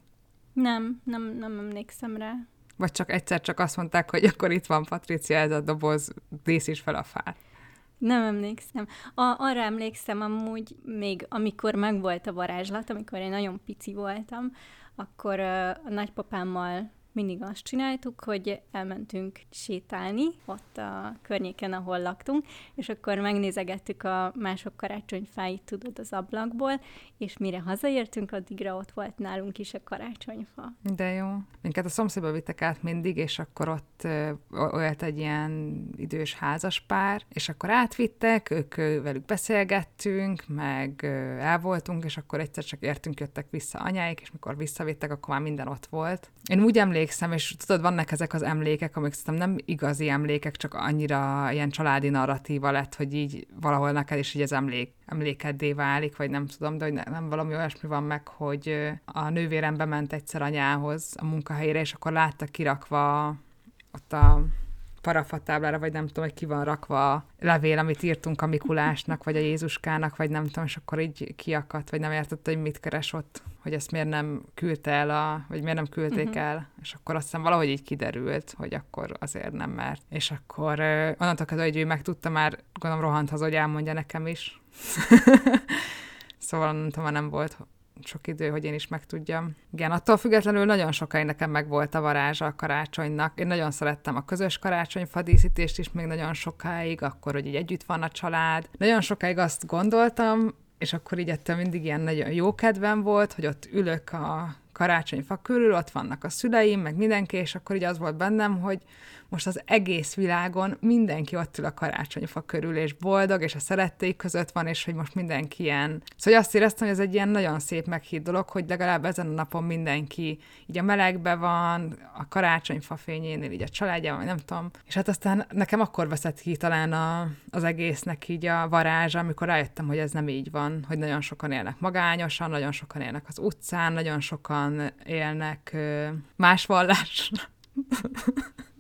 Nem, nem, nem emlékszem rá. Vagy csak egyszer csak azt mondták, hogy akkor itt van Patricia, ez a doboz, díszíts fel a fát. Nem emlékszem. A, arra emlékszem amúgy még, amikor megvolt a varázslat, amikor én nagyon pici voltam, akkor uh, a nagypapámmal mindig azt csináltuk, hogy elmentünk sétálni ott a környéken, ahol laktunk, és akkor megnézegettük a mások karácsonyfáit, tudod, az ablakból, és mire hazaértünk, addigra ott volt nálunk is a karácsonyfa. De jó. Minket a szomszédba vittek át mindig, és akkor ott olyat egy ilyen idős házas pár, és akkor átvittek, ők velük beszélgettünk, meg elvoltunk, és akkor egyszer csak értünk, jöttek vissza anyáik, és mikor visszavittek, akkor már minden ott volt. Én úgy emlékszem, és tudod, vannak ezek az emlékek, amik szerintem nem igazi emlékek, csak annyira ilyen családi narratíva lett, hogy így valahol neked is így az emlék, emlékeddé válik, vagy nem tudom, de hogy nem valami olyasmi van meg, hogy a nővérem bement egyszer anyához a munkahelyére, és akkor látta kirakva ott a parafatáblára, vagy nem tudom, hogy ki van rakva a levél, amit írtunk a Mikulásnak, vagy a Jézuskának, vagy nem tudom, és akkor így kiakadt, vagy nem értette, hogy mit keres ott, hogy ezt miért nem küldte el, a, vagy miért nem küldték uh-huh. el, és akkor aztán valahogy így kiderült, hogy akkor azért nem mert. És akkor onnantól kezdve, hogy ő megtudta, már gondolom rohant haza, hogy elmondja nekem is. szóval onnantól már nem volt sok idő, hogy én is megtudjam. Igen, attól függetlenül nagyon sokáig nekem meg volt a varázsa a karácsonynak. Én nagyon szerettem a közös karácsonyfadíszítést is még nagyon sokáig, akkor, hogy így együtt van a család. Nagyon sokáig azt gondoltam, és akkor így ettől mindig ilyen nagyon jó kedvem volt, hogy ott ülök a karácsonyfa körül, ott vannak a szüleim, meg mindenki, és akkor így az volt bennem, hogy most az egész világon mindenki ott ül a karácsonyfa körül, és boldog, és a szeretteik között van, és hogy most mindenki ilyen. Szóval azt éreztem, hogy ez egy ilyen nagyon szép meghitt dolog, hogy legalább ezen a napon mindenki így a melegbe van, a karácsonyfa fényénél, így a családjával, nem tudom. És hát aztán nekem akkor veszett ki talán a, az egésznek így a varázsa, amikor rájöttem, hogy ez nem így van, hogy nagyon sokan élnek magányosan, nagyon sokan élnek az utcán, nagyon sokan élnek más vallásra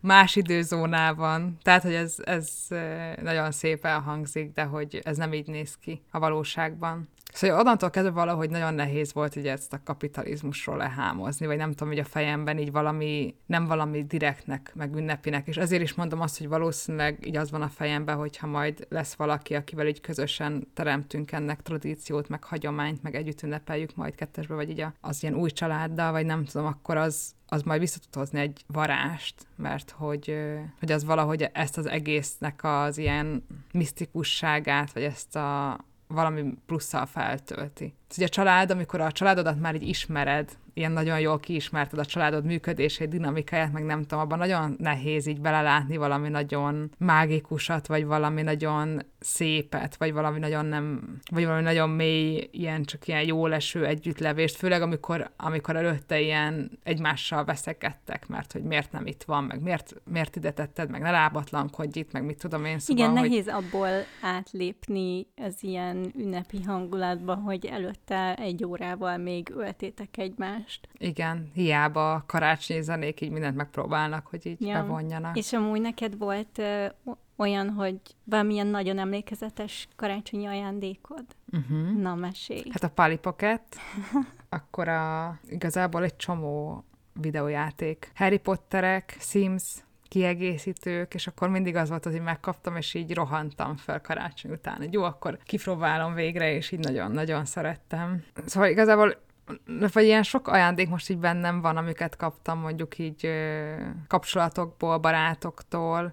más időzónában. Tehát, hogy ez, ez nagyon szépen hangzik, de hogy ez nem így néz ki a valóságban. Szóval onnantól kezdve valahogy nagyon nehéz volt ugye ezt a kapitalizmusról lehámozni, vagy nem tudom, hogy a fejemben így valami, nem valami direktnek, meg ünnepinek, és ezért is mondom azt, hogy valószínűleg így az van a fejemben, hogyha majd lesz valaki, akivel így közösen teremtünk ennek tradíciót, meg hagyományt, meg együtt ünnepeljük majd kettesbe, vagy így az ilyen új családdal, vagy nem tudom, akkor az, az majd vissza tud hozni egy varást, mert hogy, hogy az valahogy ezt az egésznek az ilyen misztikusságát, vagy ezt a valami plusszal feltölti. Ugye a család, amikor a családodat már így ismered, ilyen nagyon jól kiismerted a családod működését, dinamikáját, meg nem tudom, abban nagyon nehéz így belelátni valami nagyon mágikusat, vagy valami nagyon szépet, vagy valami nagyon nem, vagy valami nagyon mély, ilyen csak ilyen jó leső együttlevést, főleg amikor, amikor előtte ilyen egymással veszekedtek, mert hogy miért nem itt van, meg miért, miért ide tetted, meg ne lábatlankodj itt, meg mit tudom én. Szóval, Igen, hogy... nehéz abból átlépni az ilyen ünnepi hangulatba, hogy előtte egy órával még öltétek egymást. Igen, hiába karácsonyi zenék így mindent megpróbálnak, hogy így ja. bevonjanak. És amúgy neked volt olyan, hogy valamilyen nagyon emlékezetes karácsonyi ajándékod? Uh-huh. Na, mesélj. Hát a Pali Pocket, akkor a, igazából egy csomó videójáték. Harry Potterek, Sims, kiegészítők, és akkor mindig az volt, hogy megkaptam, és így rohantam fel karácsony után, hogy jó, akkor kipróbálom végre, és így nagyon-nagyon szerettem. Szóval igazából vagy ilyen sok ajándék most így bennem van, amiket kaptam mondjuk így kapcsolatokból, barátoktól,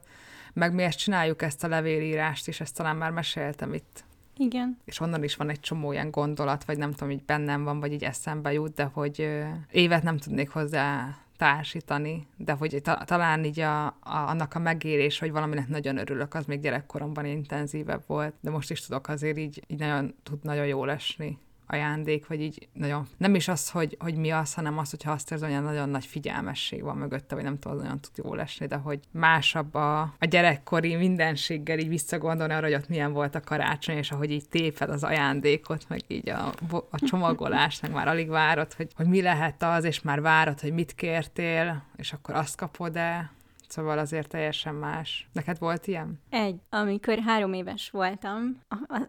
meg mi ezt csináljuk, ezt a levélírást, és ezt talán már meséltem itt. Igen. És onnan is van egy csomó ilyen gondolat, vagy nem tudom, így bennem van, vagy így eszembe jut, de hogy évet nem tudnék hozzá társítani, de hogy ta- talán így a, a, annak a megérés, hogy valaminek nagyon örülök, az még gyerekkoromban intenzívebb volt, de most is tudok azért így, így nagyon, tud nagyon jól esni ajándék, vagy így nagyon, nem is az, hogy, hogy mi az, hanem az, hogyha azt érzem, hogy nagyon nagy figyelmesség van mögötte, vagy nem tudom, nagyon tud jól esni, de hogy másabb a, a gyerekkori mindenséggel így visszagondolni arra, hogy ott milyen volt a karácsony, és ahogy így téped az ajándékot, meg így a, a csomagolást, meg már alig várod, hogy, hogy mi lehet az, és már várod, hogy mit kértél, és akkor azt kapod-e, Szóval azért teljesen más. Neked volt ilyen? Egy. Amikor három éves voltam,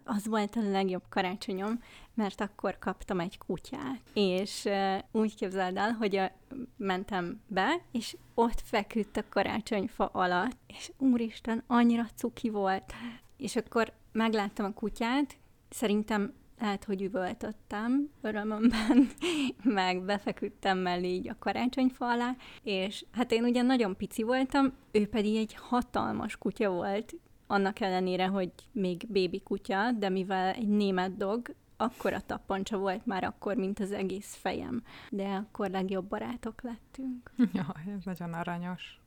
az volt a legjobb karácsonyom, mert akkor kaptam egy kutyát. És úgy képzeld el, hogy a, mentem be, és ott feküdt a karácsonyfa alatt, és úristen, annyira cuki volt. És akkor megláttam a kutyát, szerintem lehet, hogy üvöltöttem örömömben, meg befeküdtem mellé így a karácsonyfa alá, és hát én ugye nagyon pici voltam, ő pedig egy hatalmas kutya volt, annak ellenére, hogy még bébi kutya, de mivel egy német dog, akkora tappancsa volt már akkor, mint az egész fejem. De akkor legjobb barátok lettünk. Ja, ez nagyon aranyos.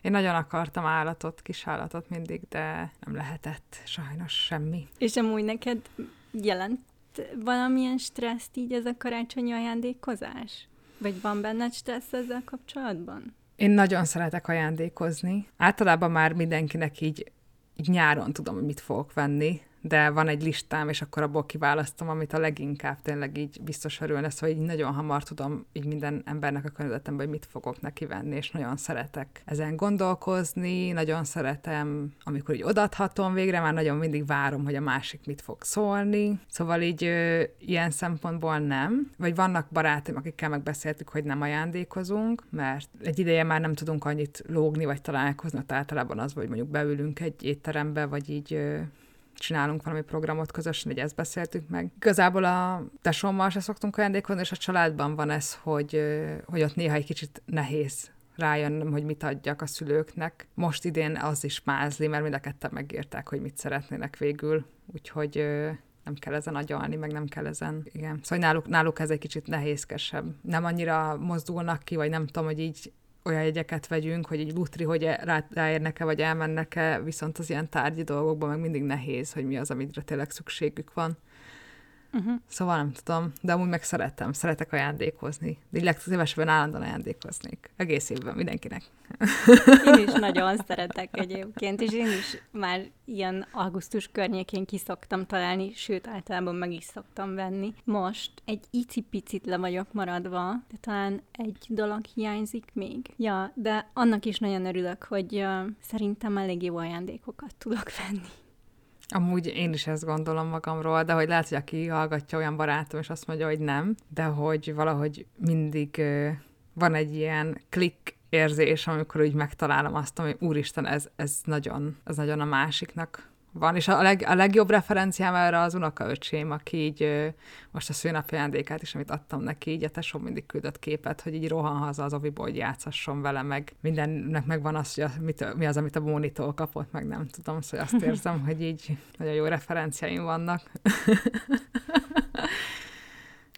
Én nagyon akartam állatot, kis állatot mindig, de nem lehetett sajnos semmi. És amúgy neked jelent valamilyen stresszt így ez a karácsonyi ajándékozás? Vagy van benned stressz ezzel kapcsolatban? Én nagyon szeretek ajándékozni. Általában már mindenkinek így, így nyáron tudom, hogy mit fogok venni, de van egy listám, és akkor abból kiválasztom, amit a leginkább tényleg így biztos örül lesz, hogy így nagyon hamar tudom így minden embernek a környezetemben, hogy mit fogok neki venni, és nagyon szeretek ezen gondolkozni, nagyon szeretem, amikor így odathatom végre, már nagyon mindig várom, hogy a másik mit fog szólni. Szóval így ö, ilyen szempontból nem. Vagy vannak barátaim, akikkel megbeszéltük, hogy nem ajándékozunk, mert egy ideje már nem tudunk annyit lógni, vagy találkozni, tehát általában az, hogy mondjuk beülünk egy étterembe, vagy így ö, csinálunk valami programot közösen, hogy ezt beszéltük meg. Igazából a tesómmal se szoktunk ajándékozni, és a családban van ez, hogy, hogy ott néha egy kicsit nehéz rájönnöm, hogy mit adjak a szülőknek. Most idén az is mázli, mert mind a ketten megírták, hogy mit szeretnének végül, úgyhogy nem kell ezen agyalni, meg nem kell ezen, igen. Szóval náluk, náluk ez egy kicsit nehézkesebb. Nem annyira mozdulnak ki, vagy nem tudom, hogy így olyan jegyeket vegyünk, hogy így lutri, hogy e- rá, ráérnek-e, vagy elmennek-e, viszont az ilyen tárgyi dolgokban meg mindig nehéz, hogy mi az, amire tényleg szükségük van. Uh-huh. Szóval nem tudom, de amúgy meg szeretem, szeretek ajándékozni. De így legszívesebben állandóan ajándékoznék. Egész évben mindenkinek. Én is nagyon szeretek egyébként, és én is már ilyen augusztus környékén kiszoktam találni, sőt, általában meg is szoktam venni. Most egy icipicit le vagyok maradva, de talán egy dolog hiányzik még. Ja, de annak is nagyon örülök, hogy uh, szerintem elég jó ajándékokat tudok venni. Amúgy én is ezt gondolom magamról, de hogy lehet, hogy aki hallgatja olyan barátom, és azt mondja, hogy nem, de hogy valahogy mindig van egy ilyen klik érzés, amikor úgy megtalálom azt, hogy úristen, ez, ez, nagyon, ez nagyon a másiknak van, és a, leg, a legjobb referenciám erre az unokaöcsém, aki így most a szőnap ajándékát is, amit adtam neki, így a tesó mindig küldött képet, hogy így rohan haza az oviból, hogy játszasson vele, meg mindennek megvan az, hogy a, mit, mi az, amit a Mónitól kapott, meg nem tudom, szóval azt érzem, hogy így nagyon jó referenciáim vannak.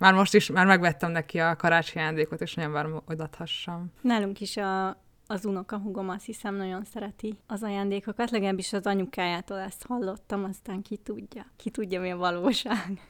Már most is, már megvettem neki a karácsonyi ajándékot, és nagyon várom, hogy adhassam. Nálunk is a az unokahúgom azt hiszem nagyon szereti az ajándékokat, legalábbis az anyukájától ezt hallottam, aztán ki tudja. Ki tudja, mi a valóság.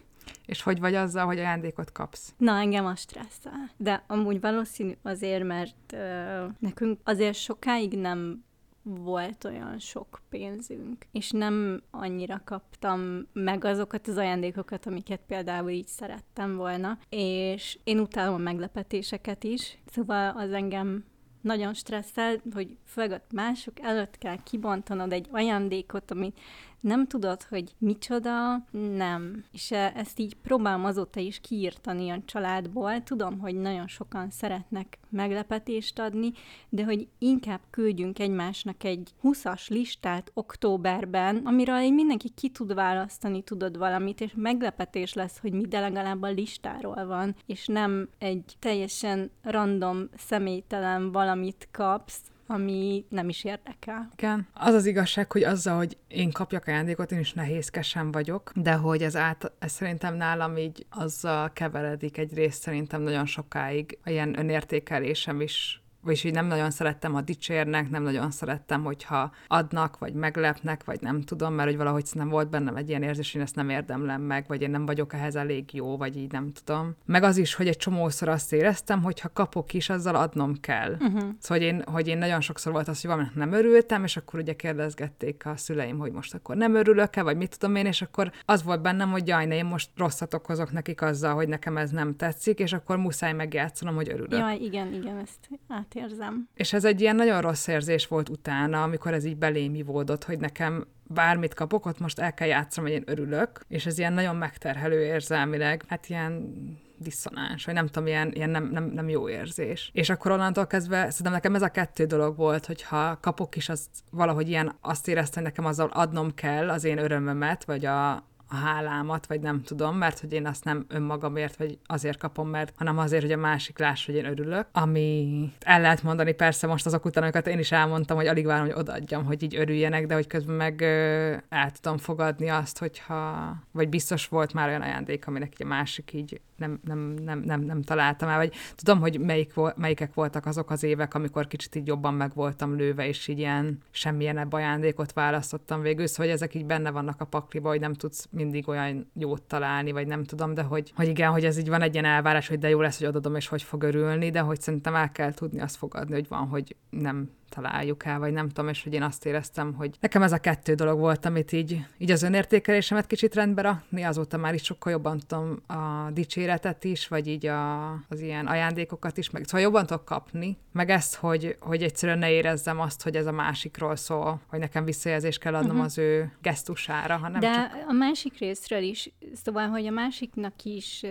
És hogy vagy azzal, hogy ajándékot kapsz? Na, engem a stresszel. De amúgy valószínű azért, mert ö, nekünk azért sokáig nem volt olyan sok pénzünk, és nem annyira kaptam meg azokat az ajándékokat, amiket például így szerettem volna, és én utálom a meglepetéseket is, szóval az engem nagyon stresszel, hogy főleg mások előtt kell kibontanod egy ajándékot, amit nem tudod, hogy micsoda, nem. És e, ezt így próbálom azóta is kiírtani a családból. Tudom, hogy nagyon sokan szeretnek meglepetést adni, de hogy inkább küldjünk egymásnak egy 20-as listát októberben, amiről mindenki ki tud választani, tudod valamit, és meglepetés lesz, hogy mi, de legalább a listáról van, és nem egy teljesen random, személytelen valamit kapsz, ami nem is érdekel. Igen. Az az igazság, hogy azzal, hogy én kapjak ajándékot, én is nehézkesen vagyok, de hogy ez, át, ez szerintem nálam így azzal keveredik egy részt szerintem nagyon sokáig. A ilyen önértékelésem is vagyis hogy nem nagyon szerettem, ha dicsérnek, nem nagyon szerettem, hogyha adnak, vagy meglepnek, vagy nem tudom, mert hogy valahogy nem volt bennem egy ilyen érzés, hogy én ezt nem érdemlem meg, vagy én nem vagyok ehhez elég jó, vagy így nem tudom. Meg az is, hogy egy csomószor azt éreztem, hogy ha kapok is, azzal adnom kell. Uh-huh. Szóval, hogy én, hogy én nagyon sokszor volt az, hogy valaminek nem örültem, és akkor ugye kérdezgették a szüleim, hogy most akkor nem örülök-e, vagy mit tudom én, és akkor az volt bennem, hogy jaj, ne, én most rosszat okozok nekik azzal, hogy nekem ez nem tetszik, és akkor muszáj megjátszanom, hogy örülök. Jaj, igen, igen, ezt át átérzem. És ez egy ilyen nagyon rossz érzés volt utána, amikor ez így belém ivódott, hogy nekem bármit kapok, ott most el kell játszanom, hogy én örülök, és ez ilyen nagyon megterhelő érzelmileg, hát ilyen diszonáns, vagy nem tudom, ilyen, ilyen nem, nem, nem jó érzés. És akkor onnantól kezdve szerintem nekem ez a kettő dolog volt, hogyha kapok is, az valahogy ilyen azt éreztem, hogy nekem azzal adnom kell az én örömömet, vagy a, a hálámat, vagy nem tudom, mert hogy én azt nem önmagamért, vagy azért kapom, mert, hanem azért, hogy a másik láss, hogy én örülök. Ami el lehet mondani persze most azok után, amiket én is elmondtam, hogy alig várom, hogy odaadjam, hogy így örüljenek, de hogy közben meg ö, el tudom fogadni azt, hogyha, vagy biztos volt már olyan ajándék, aminek a másik így nem, nem, nem, nem, nem találtam el, vagy tudom, hogy melyik, melyikek voltak azok az évek, amikor kicsit így jobban meg voltam lőve, és így ilyen semmilyen ajándékot választottam végül, szóval hogy ezek így benne vannak a pakliba, hogy nem tudsz mindig olyan jót találni, vagy nem tudom, de hogy, hogy igen, hogy ez így van egy ilyen elvárás, hogy de jó lesz, hogy odadom, és hogy fog örülni, de hogy szerintem el kell tudni azt fogadni, hogy van, hogy nem találjuk el, vagy nem tudom, és hogy én azt éreztem, hogy nekem ez a kettő dolog volt, amit így, így az önértékelésemet kicsit rendbe rakni, azóta már is sokkal jobban tudom a dicséretet is, vagy így a, az ilyen ajándékokat is, meg szóval jobban tudok kapni, meg ezt, hogy, hogy egyszerűen ne érezzem azt, hogy ez a másikról szól, hogy nekem visszajelzést kell adnom uh-huh. az ő gesztusára, hanem De csak... a másik részről is, szóval, hogy a másiknak is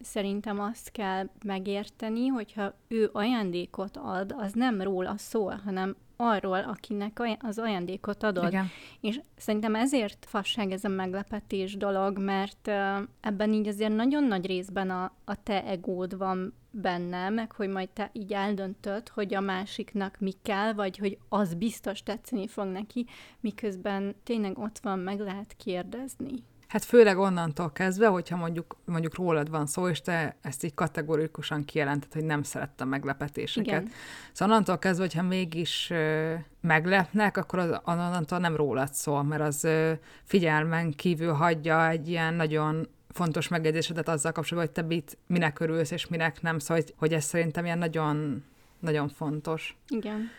szerintem azt kell megérteni, hogyha ő ajándékot ad, az nem róla szól, hanem arról, akinek az ajándékot adod. Igen. És szerintem ezért fasság ez a meglepetés dolog, mert ebben így azért nagyon nagy részben a, a te egód van benne, meg hogy majd te így eldöntöd, hogy a másiknak mi kell, vagy hogy az biztos tetszeni fog neki, miközben tényleg ott van, meg lehet kérdezni. Hát főleg onnantól kezdve, hogyha mondjuk, mondjuk rólad van szó, és te ezt így kategorikusan kijelented, hogy nem szerettem meglepetéseket. Igen. Szóval onnantól kezdve, hogyha mégis ö, meglepnek, akkor az onnantól nem rólad szól, mert az ö, figyelmen kívül hagyja egy ilyen nagyon fontos megjegyzésedet azzal kapcsolatban, hogy te mit, minek örülsz, és minek nem. Szóval, hogy, hogy ez szerintem ilyen nagyon, nagyon fontos. Igen.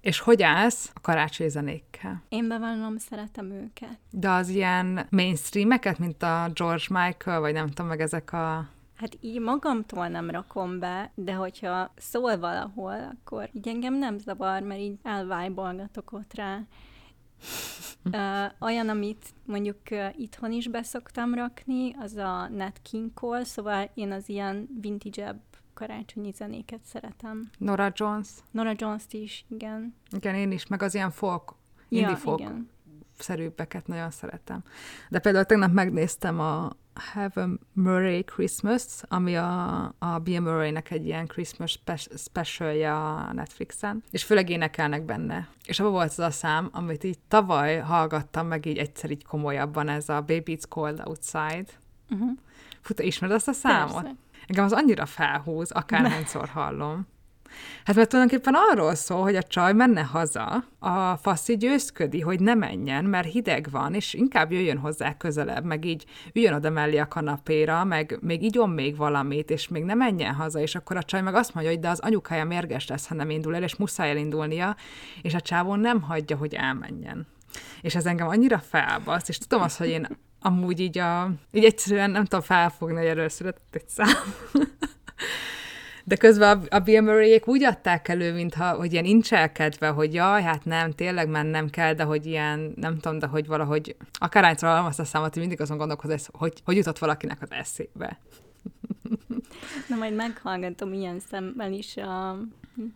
És hogy állsz a karácsonyi zenékkel? Én bevallom, szeretem őket. De az ilyen mainstreameket, mint a George Michael, vagy nem tudom, meg ezek a... Hát így magamtól nem rakom be, de hogyha szól valahol, akkor így engem nem zavar, mert így elvájbolgatok ott rá. Uh, olyan, amit mondjuk uh, itthon is beszoktam rakni, az a Nat King Cole, szóval én az ilyen vintage karácsonyi zenéket szeretem. Nora Jones. Nora Jones-t is, igen. Igen, én is, meg az ilyen folk, indie ja, folk igen. szerűbbeket nagyon szeretem. De például tegnap megnéztem a Have a Murray Christmas, ami a, a Bill Murray-nek egy ilyen Christmas spe- specialja a Netflixen, és főleg énekelnek benne. És abban volt az a szám, amit így tavaly hallgattam meg így egyszer így komolyabban, ez a Baby It's Cold Outside. Uh-huh. Fut, ismered azt a számot? Persze. Engem az annyira felhúz, akárhányszor hallom. Hát mert tulajdonképpen arról szól, hogy a csaj menne haza, a faszi győzködi, hogy ne menjen, mert hideg van, és inkább jöjjön hozzá közelebb, meg így üljön oda mellé a kanapéra, meg még igyon még valamit, és még ne menjen haza, és akkor a csaj meg azt mondja, hogy de az anyukája mérges lesz, ha nem indul el, és muszáj elindulnia, és a csávon nem hagyja, hogy elmenjen. És ez engem annyira felbaszt, és tudom azt, hogy én amúgy így, a, így egyszerűen nem tudom felfogni, hogy erről született egy szám. De közben a, a Bill murray úgy adták elő, mintha, hogy ilyen incselkedve, hogy jaj, hát nem, tényleg mennem kell, de hogy ilyen, nem tudom, de hogy valahogy, akárhányszor hallom azt a számot, hogy mindig azon gondolkozom, hogy hogy jutott valakinek az eszébe. Na majd meghallgatom ilyen szemmel is a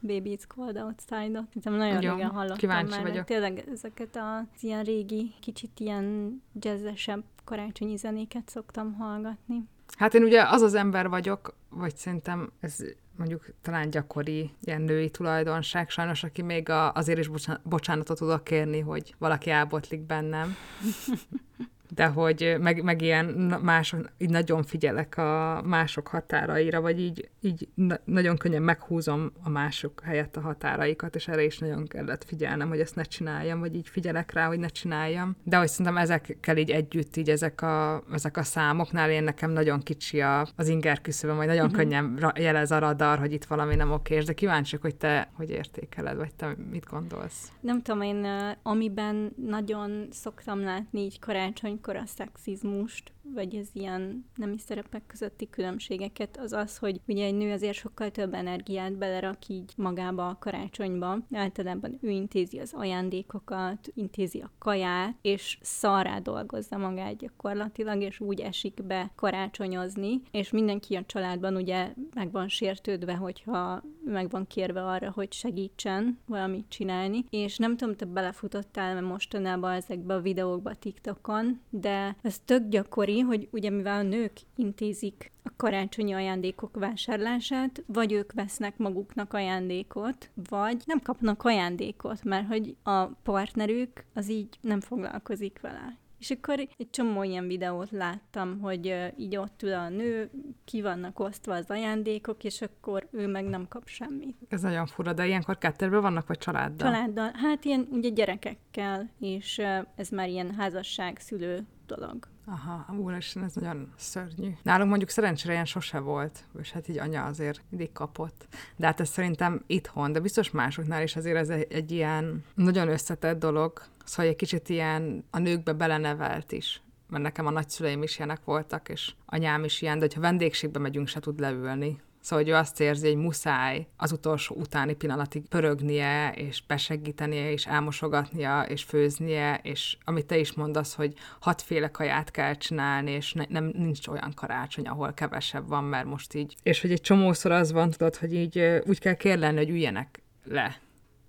Baby It's Cold Outside-ot. Hiszem nagyon Jó, régen hallottam kíváncsi már, vagyok. tényleg ezeket az ilyen régi, kicsit ilyen jazzesebb karácsonyi zenéket szoktam hallgatni. Hát én ugye az az ember vagyok, vagy szerintem ez mondjuk talán gyakori ilyen női tulajdonság, sajnos, aki még a, azért is bocsánatot tudok kérni, hogy valaki elbotlik bennem. de hogy meg, meg ilyen mások, így nagyon figyelek a mások határaira, vagy így, így na- nagyon könnyen meghúzom a mások helyett a határaikat, és erre is nagyon kellett figyelnem, hogy ezt ne csináljam, vagy így figyelek rá, hogy ne csináljam. De hogy szerintem ezekkel így együtt, így ezek a, ezek a számoknál én nekem nagyon kicsi a, az inger küszöböm, vagy nagyon uh-huh. könnyen ra- jelez a radar, hogy itt valami nem oké, de kíváncsi, hogy te hogy értékeled, vagy te mit gondolsz? Nem tudom, én amiben nagyon szoktam látni így karácsony amikor a szexizmust, vagy az ilyen nemi szerepek közötti különbségeket, az az, hogy ugye egy nő azért sokkal több energiát belerak így magába a karácsonyba. Általában ő intézi az ajándékokat, intézi a kaját, és szarrá dolgozza magát gyakorlatilag, és úgy esik be karácsonyozni, és mindenki a családban ugye meg van sértődve, hogyha meg van kérve arra, hogy segítsen valamit csinálni, és nem tudom, te belefutottál mostanában ezekbe a videókba TikTokon, de ez tök gyakori, hogy ugye mivel a nők intézik a karácsonyi ajándékok vásárlását, vagy ők vesznek maguknak ajándékot, vagy nem kapnak ajándékot, mert hogy a partnerük az így nem foglalkozik vele. És akkor egy csomó ilyen videót láttam, hogy így ott ül a nő, ki vannak osztva az ajándékok, és akkor ő meg nem kap semmit. Ez nagyon fura, de ilyenkor kettőből vannak, vagy családdal? Családdal. Hát ilyen ugye gyerekekkel, és ez már ilyen házasság, szülő dolog. Aha, úristen, ez nagyon szörnyű. Nálunk mondjuk szerencsére ilyen sose volt, és hát így anya azért mindig kapott. De hát ez szerintem itthon, de biztos másoknál is azért ez egy, egy ilyen nagyon összetett dolog, szóval egy kicsit ilyen a nőkbe belenevelt is mert nekem a nagyszüleim is ilyenek voltak, és anyám is ilyen, de hogyha vendégségbe megyünk, se tud leülni. Szóval, hogy ő azt érzi, hogy muszáj az utolsó utáni pillanatig pörögnie, és besegítenie, és elmosogatnia, és főznie, és amit te is mondasz, hogy hatféle kaját kell csinálni, és ne, nem nincs olyan karácsony, ahol kevesebb van, mert most így. És hogy egy csomószor az van, tudod, hogy így úgy kell kérleni, hogy üljenek le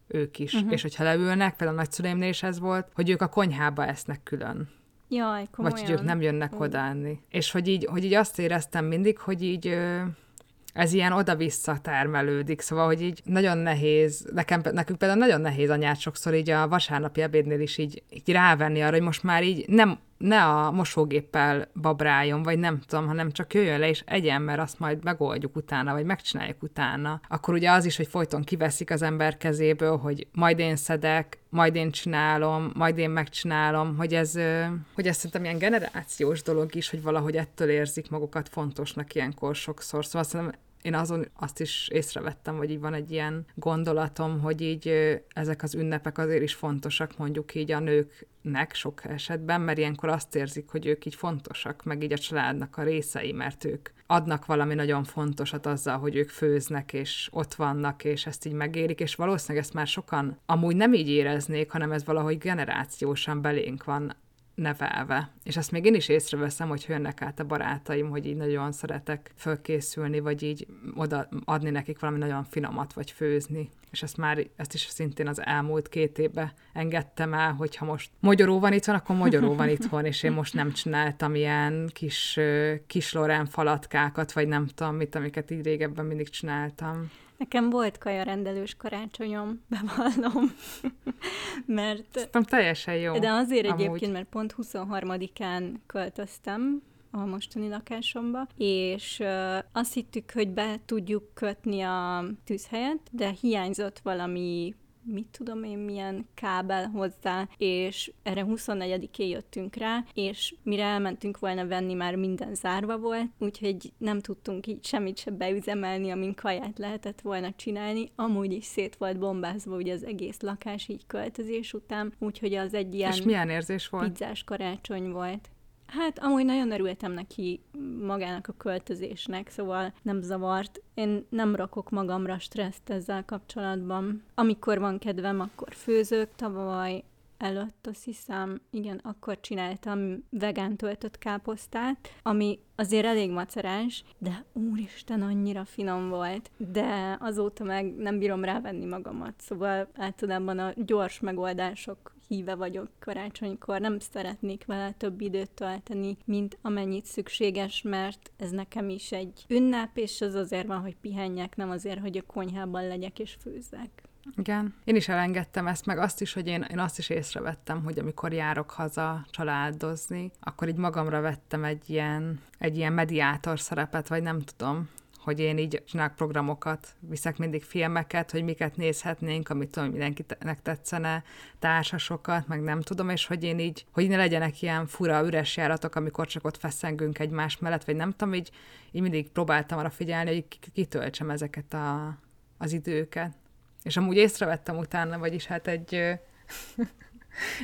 ők is. Uh-huh. És hogyha leülnek, például a nagyszüleimnél is ez volt, hogy ők a konyhába esznek külön. Jaj, komolyan. Vagy hogy ők nem jönnek uh. És hogy így, hogy így azt éreztem mindig, hogy így ez ilyen oda-vissza termelődik, szóval, hogy így nagyon nehéz, nekem, nekünk például nagyon nehéz anyát sokszor így a vasárnapi ebédnél is így, így rávenni arra, hogy most már így nem ne a mosógéppel babráljon, vagy nem tudom, hanem csak jöjjön le és egyen, mert azt majd megoldjuk utána, vagy megcsináljuk utána. Akkor ugye az is, hogy folyton kiveszik az ember kezéből, hogy majd én szedek, majd én csinálom, majd én megcsinálom, hogy ez, hogy ez szerintem ilyen generációs dolog is, hogy valahogy ettől érzik magukat fontosnak ilyenkor sokszor. Szóval szerintem én azon azt is észrevettem, hogy így van egy ilyen gondolatom, hogy így ezek az ünnepek azért is fontosak mondjuk így a nőknek sok esetben, mert ilyenkor azt érzik, hogy ők így fontosak, meg így a családnak a részei, mert ők adnak valami nagyon fontosat azzal, hogy ők főznek, és ott vannak, és ezt így megérik, és valószínűleg ezt már sokan amúgy nem így éreznék, hanem ez valahogy generációsan belénk van nevelve. És azt még én is észreveszem, hogy jönnek át a barátaim, hogy így nagyon szeretek fölkészülni, vagy így oda adni nekik valami nagyon finomat, vagy főzni. És ezt már, ezt is szintén az elmúlt két évben engedtem el, hogyha most magyaró van itthon, akkor magyaró van itthon, és én most nem csináltam ilyen kis, kis Lorán falatkákat, vagy nem tudom mit, amiket így régebben mindig csináltam. Nekem volt kajarendelős karácsonyom, bevallom, mert... Szerintem teljesen jó. De azért amúgy. egyébként, mert pont 23-án költöztem a mostani lakásomba, és uh, azt hittük, hogy be tudjuk kötni a tűzhelyet, de hiányzott valami mit tudom én, milyen kábel hozzá, és erre 24-én jöttünk rá, és mire elmentünk volna venni, már minden zárva volt, úgyhogy nem tudtunk így semmit se beüzemelni, amin kaját lehetett volna csinálni. Amúgy is szét volt bombázva ugye az egész lakás így költözés után, úgyhogy az egy ilyen és milyen érzés volt? pizzás karácsony volt. Hát amúgy nagyon örültem neki magának a költözésnek, szóval nem zavart. Én nem rakok magamra stresszt ezzel kapcsolatban. Amikor van kedvem, akkor főzök. Tavaly előtt, azt hiszem, igen, akkor csináltam vegán töltött káposztát, ami azért elég macerás, de úristen, annyira finom volt. De azóta meg nem bírom rávenni magamat, szóval általában a gyors megoldások híve vagyok karácsonykor, nem szeretnék vele több időt tölteni, mint amennyit szükséges, mert ez nekem is egy ünnep, és az azért van, hogy pihenjek, nem azért, hogy a konyhában legyek és főzzek. Igen. Én is elengedtem ezt, meg azt is, hogy én, én azt is észrevettem, hogy amikor járok haza családozni, akkor így magamra vettem egy ilyen, egy ilyen mediátor szerepet, vagy nem tudom, hogy én így csinálok programokat, viszek mindig filmeket, hogy miket nézhetnénk, amit tudom, mindenkinek tetszene, társasokat, meg nem tudom, és hogy én így, hogy ne legyenek ilyen fura, üres járatok, amikor csak ott feszengünk egymás mellett, vagy nem tudom, így, így mindig próbáltam arra figyelni, hogy kitöltsem ezeket a, az időket. És amúgy észrevettem utána, vagyis hát egy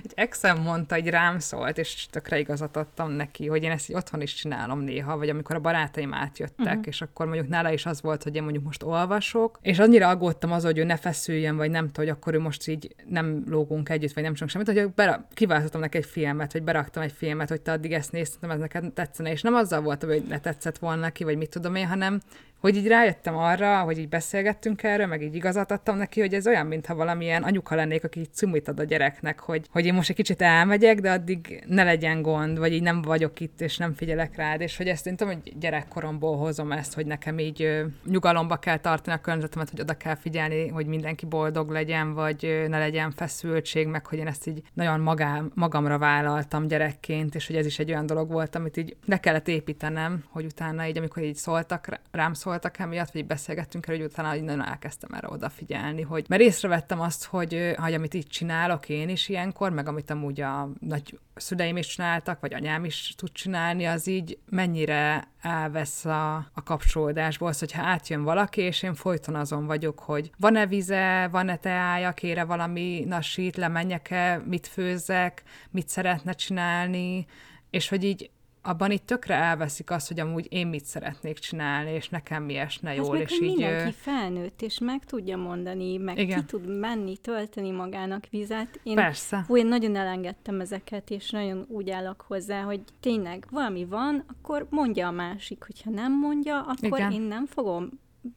egy exem mondta, egy rám szólt, és tökre igazat adtam neki, hogy én ezt így otthon is csinálom néha, vagy amikor a barátaim átjöttek, uh-huh. és akkor mondjuk nála is az volt, hogy én mondjuk most olvasok, és annyira aggódtam az, hogy ő ne feszüljön, vagy nem tudom, hogy akkor ő most így nem lógunk együtt, vagy nem csinálunk semmit, hogy bera- kiváltottam neki egy filmet, vagy beraktam egy filmet, hogy te addig ezt néztem, ez neked tetszene, és nem azzal volt, hogy ne tetszett volna neki, vagy mit tudom én, hanem hogy így rájöttem arra, hogy így beszélgettünk erről, meg így igazat adtam neki, hogy ez olyan, mintha valamilyen anyuka lennék, aki így cumit ad a gyereknek, hogy, hogy én most egy kicsit elmegyek, de addig ne legyen gond, vagy így nem vagyok itt, és nem figyelek rád, és hogy ezt én tudom, hogy gyerekkoromból hozom ezt, hogy nekem így ö, nyugalomba kell tartani a környezetemet, hogy oda kell figyelni, hogy mindenki boldog legyen, vagy ö, ne legyen feszültség, meg hogy én ezt így nagyon magám, magamra vállaltam gyerekként, és hogy ez is egy olyan dolog volt, amit így le kellett építenem, hogy utána így, amikor így szóltak, rám szóltak, voltak emiatt, vagy beszélgettünk erről, hogy utána így nagyon elkezdtem erre odafigyelni, hogy mert észrevettem azt, hogy, hogy amit itt csinálok én is ilyenkor, meg amit amúgy a nagy szüleim is csináltak, vagy anyám is tud csinálni, az így mennyire elvesz a, a kapcsolódásból, az, hogyha átjön valaki, és én folyton azon vagyok, hogy van-e vize, van-e teája, kére valami nasít, lemenjek-e, mit főzzek, mit szeretne csinálni, és hogy így abban itt tökre elveszik azt, hogy amúgy én mit szeretnék csinálni, és nekem mi esne hát jól, meg, és így... Mindenki felnőtt, és meg tudja mondani, meg Igen. ki tud menni, tölteni magának vizet. Én, Persze. Hú, én nagyon elengedtem ezeket, és nagyon úgy állok hozzá, hogy tényleg valami van, akkor mondja a másik, hogyha nem mondja, akkor Igen. én nem fogom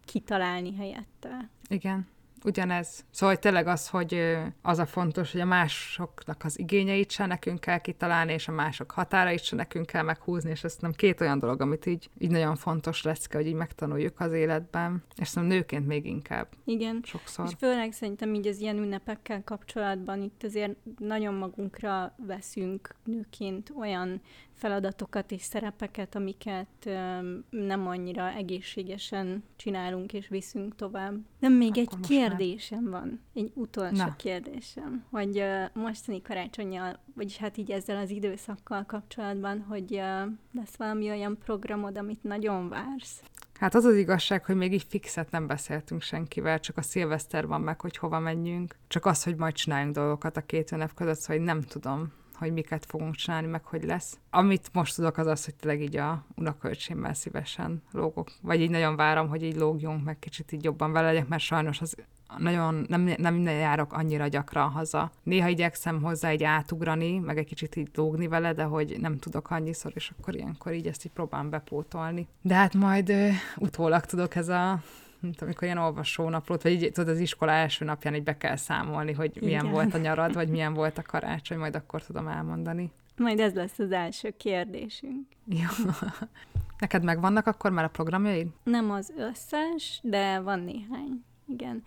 kitalálni helyette. Igen. Ugyanez. Szóval hogy tényleg az, hogy az a fontos, hogy a másoknak az igényeit se nekünk kell kitalálni, és a mások határait se nekünk kell meghúzni, és ez nem két olyan dolog, amit így, így nagyon fontos lesz, hogy így megtanuljuk az életben, és szerintem nőként még inkább. Igen. Sokszor. És főleg szerintem így az ilyen ünnepekkel kapcsolatban itt azért nagyon magunkra veszünk nőként olyan feladatokat és szerepeket, amiket nem annyira egészségesen csinálunk és viszünk tovább. Nem, még Akkor egy kérdésem már. van, egy utolsó Na. kérdésem, hogy mostani karácsonyjal, vagyis hát így ezzel az időszakkal kapcsolatban, hogy lesz valami olyan programod, amit nagyon vársz? Hát az az igazság, hogy még így fixet nem beszéltünk senkivel, csak a szilveszter van meg, hogy hova menjünk. Csak az, hogy majd csináljunk dolgokat a két ünnep között, szóval nem tudom hogy miket fogunk csinálni, meg hogy lesz. Amit most tudok, az az, hogy tényleg így a unokölcsémmel szívesen lógok. Vagy így nagyon várom, hogy így lógjunk, meg kicsit így jobban vele legyek, mert sajnos az nagyon nem, nem minden járok annyira gyakran haza. Néha igyekszem hozzá egy átugrani, meg egy kicsit így lógni vele, de hogy nem tudok annyiszor, és akkor ilyenkor így ezt így próbálom bepótolni. De hát majd ö, utólag tudok ez a mint amikor ilyen olvasónaplót, vagy így, tudod, az iskola első napján így be kell számolni, hogy milyen Igen. volt a nyarad, vagy milyen volt a karácsony, majd akkor tudom elmondani. Majd ez lesz az első kérdésünk. Jó. Neked megvannak akkor már a programjaid? Nem az összes, de van néhány. Igen.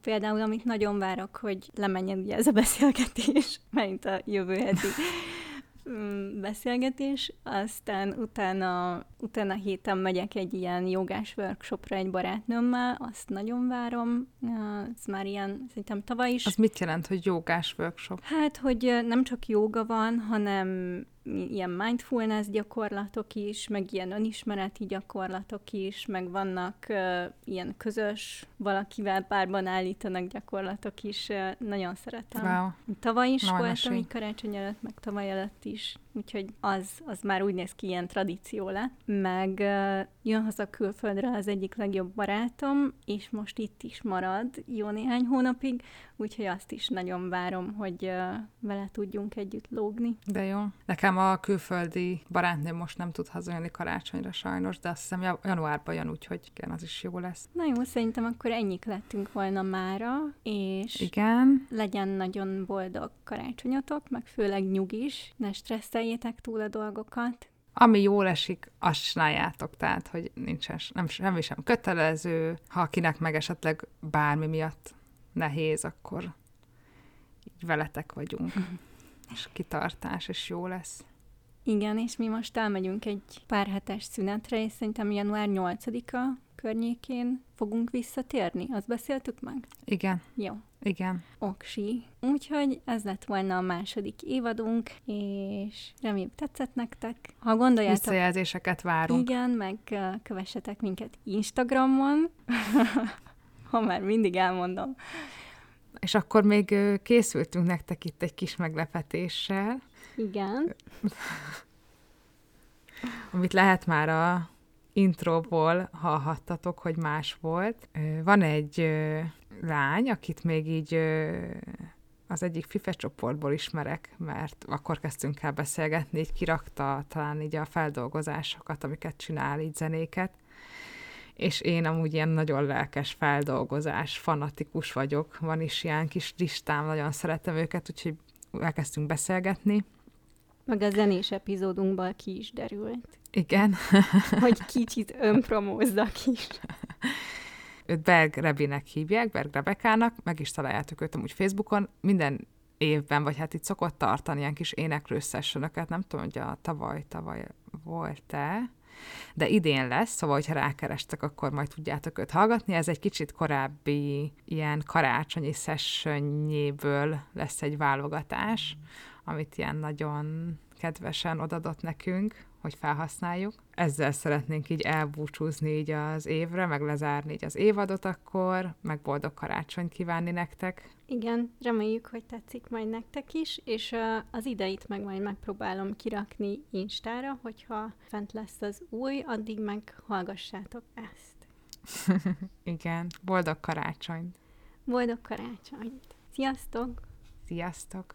Például, amit nagyon várok, hogy lemenjen ugye ez a beszélgetés, mert a jövő heti beszélgetés, aztán utána, utána héten megyek egy ilyen jogás workshopra egy barátnőmmel, azt nagyon várom, ez már ilyen, szerintem tavaly is. Az mit jelent, hogy jogás workshop? Hát, hogy nem csak joga van, hanem ilyen mindfulness gyakorlatok is, meg ilyen önismereti gyakorlatok is, meg vannak uh, ilyen közös, valakivel párban állítanak gyakorlatok is. Uh, nagyon szeretem. Wow. Tavaly is voltam, így karácsony előtt, meg tavaly előtt is úgyhogy az, az már úgy néz ki, ilyen tradíció lett. Meg uh, jön haza külföldre az egyik legjobb barátom, és most itt is marad jó néhány hónapig, úgyhogy azt is nagyon várom, hogy uh, vele tudjunk együtt lógni. De jó. Nekem a külföldi barátnőm most nem tud hazajönni karácsonyra sajnos, de azt hiszem januárban jön, úgyhogy igen, az is jó lesz. Na jó, szerintem akkor ennyik lettünk volna mára, és igen. legyen nagyon boldog karácsonyotok, meg főleg nyugis, ne stresszelj éljétek túl a dolgokat. Ami jól esik, azt csináljátok, tehát, hogy nincsen nem, semmi sem kötelező, ha akinek meg esetleg bármi miatt nehéz, akkor így veletek vagyunk, és kitartás, és jó lesz. Igen, és mi most elmegyünk egy pár hetes szünetre, és szerintem január 8-a környékén fogunk visszatérni. Azt beszéltük meg? Igen. Jó. Igen. Oksi. Úgyhogy ez lett volna a második évadunk, és remélem tetszett nektek. Ha gondoljátok... Visszajelzéseket várunk. Igen, meg kövessetek minket Instagramon, ha már mindig elmondom. És akkor még készültünk nektek itt egy kis meglepetéssel. Igen. Amit lehet már a introból hallhattatok, hogy más volt. Van egy lány, akit még így az egyik FIFE csoportból ismerek, mert akkor kezdtünk el beszélgetni, így kirakta talán így a feldolgozásokat, amiket csinál, így zenéket, és én amúgy ilyen nagyon lelkes feldolgozás, fanatikus vagyok, van is ilyen kis listám, nagyon szeretem őket, úgyhogy elkezdtünk beszélgetni. Meg a zenés epizódunkból ki is derült. Igen. hogy kicsit önpromózzak is. Őt Berg Rebinek hívják, Berg Rebekának, meg is találjátok őt amúgy Facebookon. Minden évben, vagy hát itt szokott tartani ilyen kis éneklő sessionöket, nem tudom, hogy a tavaly, tavaly volt-e, de idén lesz, szóval, hogyha rákerestek, akkor majd tudjátok őt hallgatni. Ez egy kicsit korábbi ilyen karácsonyi sessionjéből lesz egy válogatás, amit ilyen nagyon kedvesen odadott nekünk, hogy felhasználjuk. Ezzel szeretnénk így elbúcsúzni így az évre, meg lezárni így az évadot akkor, meg boldog karácsonyt kívánni nektek. Igen, reméljük, hogy tetszik majd nektek is, és az ideit meg majd megpróbálom kirakni Instára, hogyha fent lesz az új, addig meg hallgassátok ezt. Igen, boldog karácsonyt! Boldog karácsonyt! Sziasztok! Sziasztok!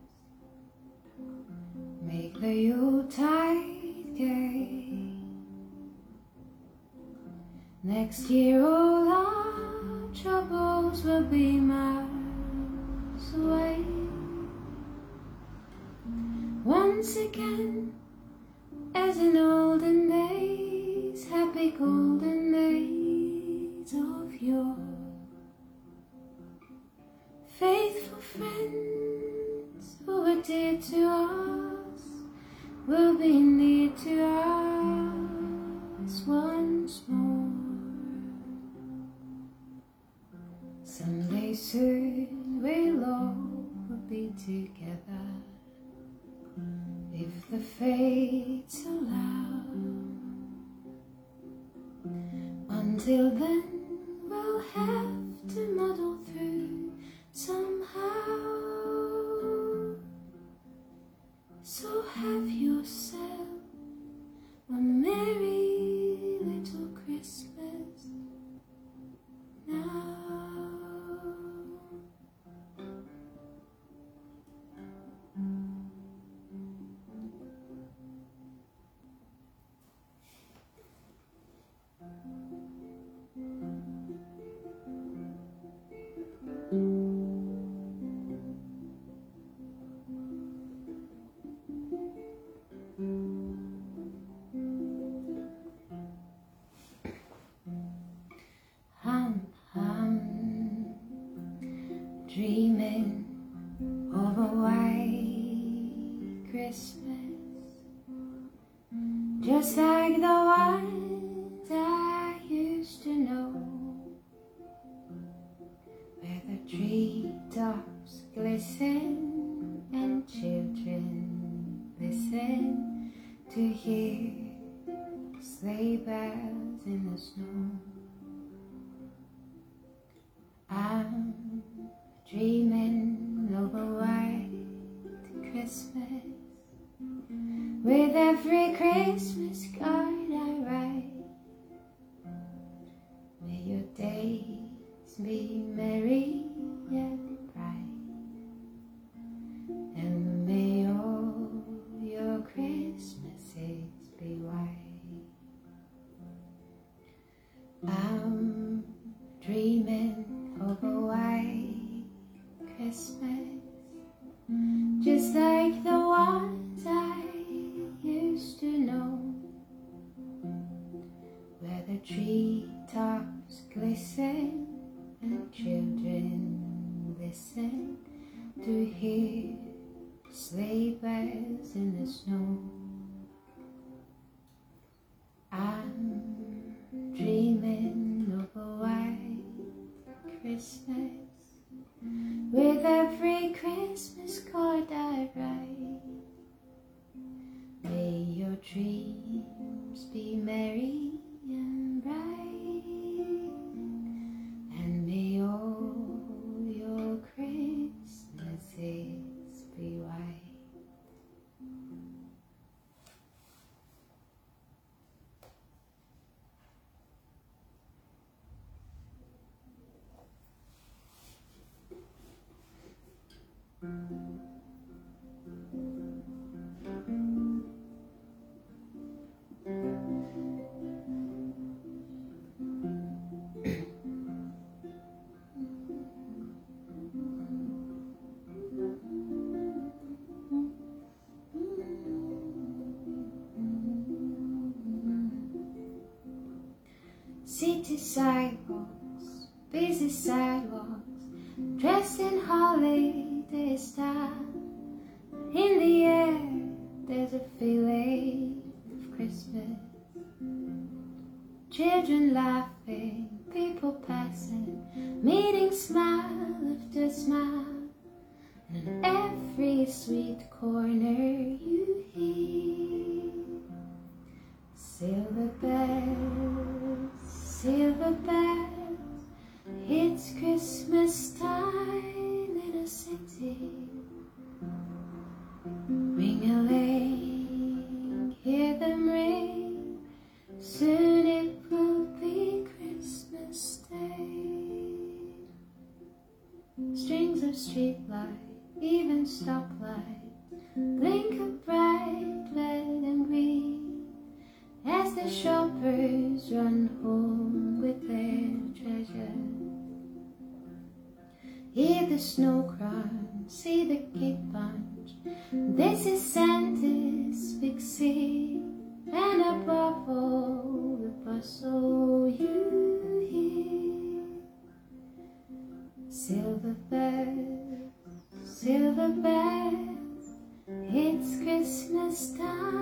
Make the Yuletide gay. Next year, all our troubles will be miles away. Once again, as in olden days, happy golden days of yore. Faithful friends who were dear to us will be near to us once more. Someday soon we'll all be together if the fates allow. Until then, we'll have to muddle through somehow. So have yourself a merry busy cycles, busy. Silver bells, silver bells, it's Christmas time.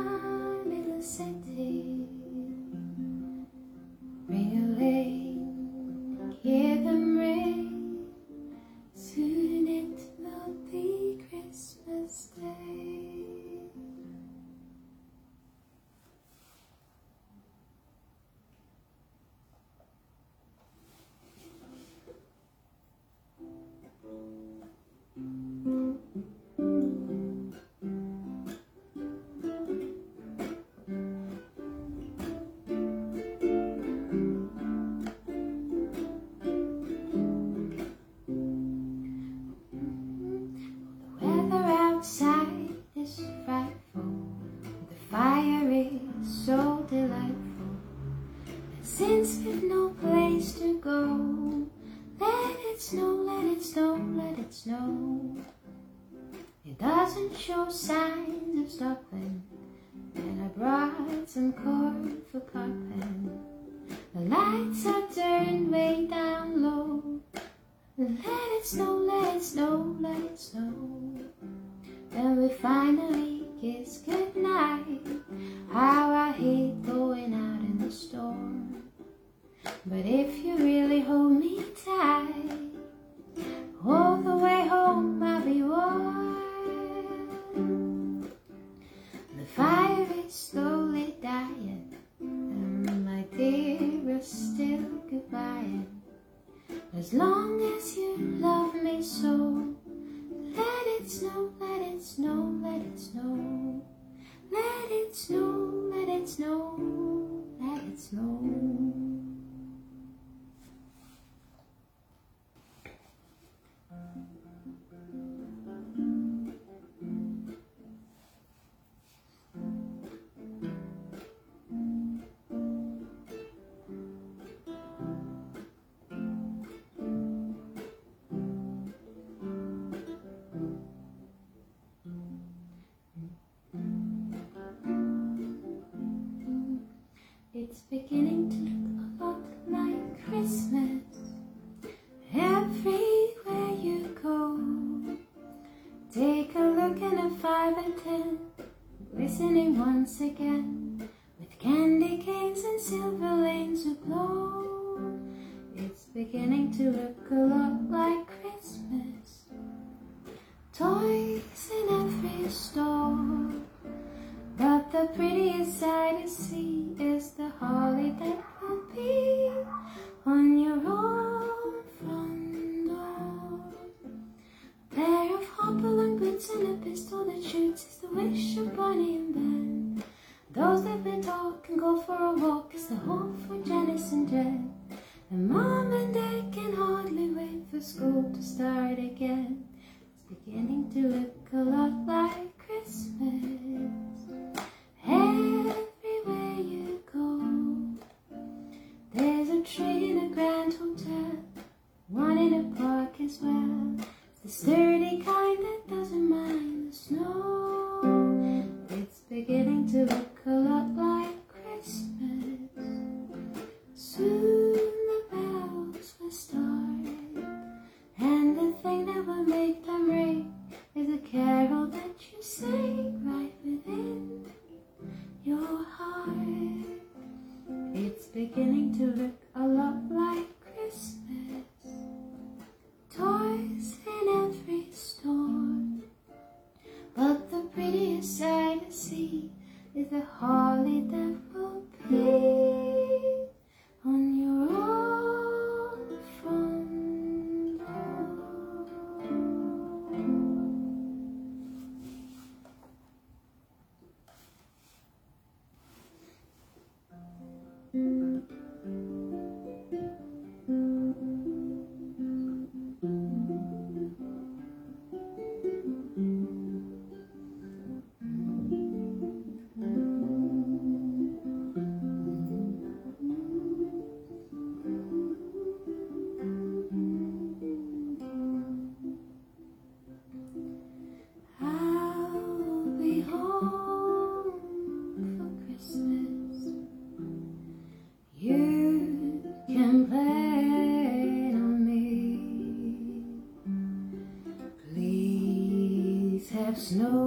listening once again. Snow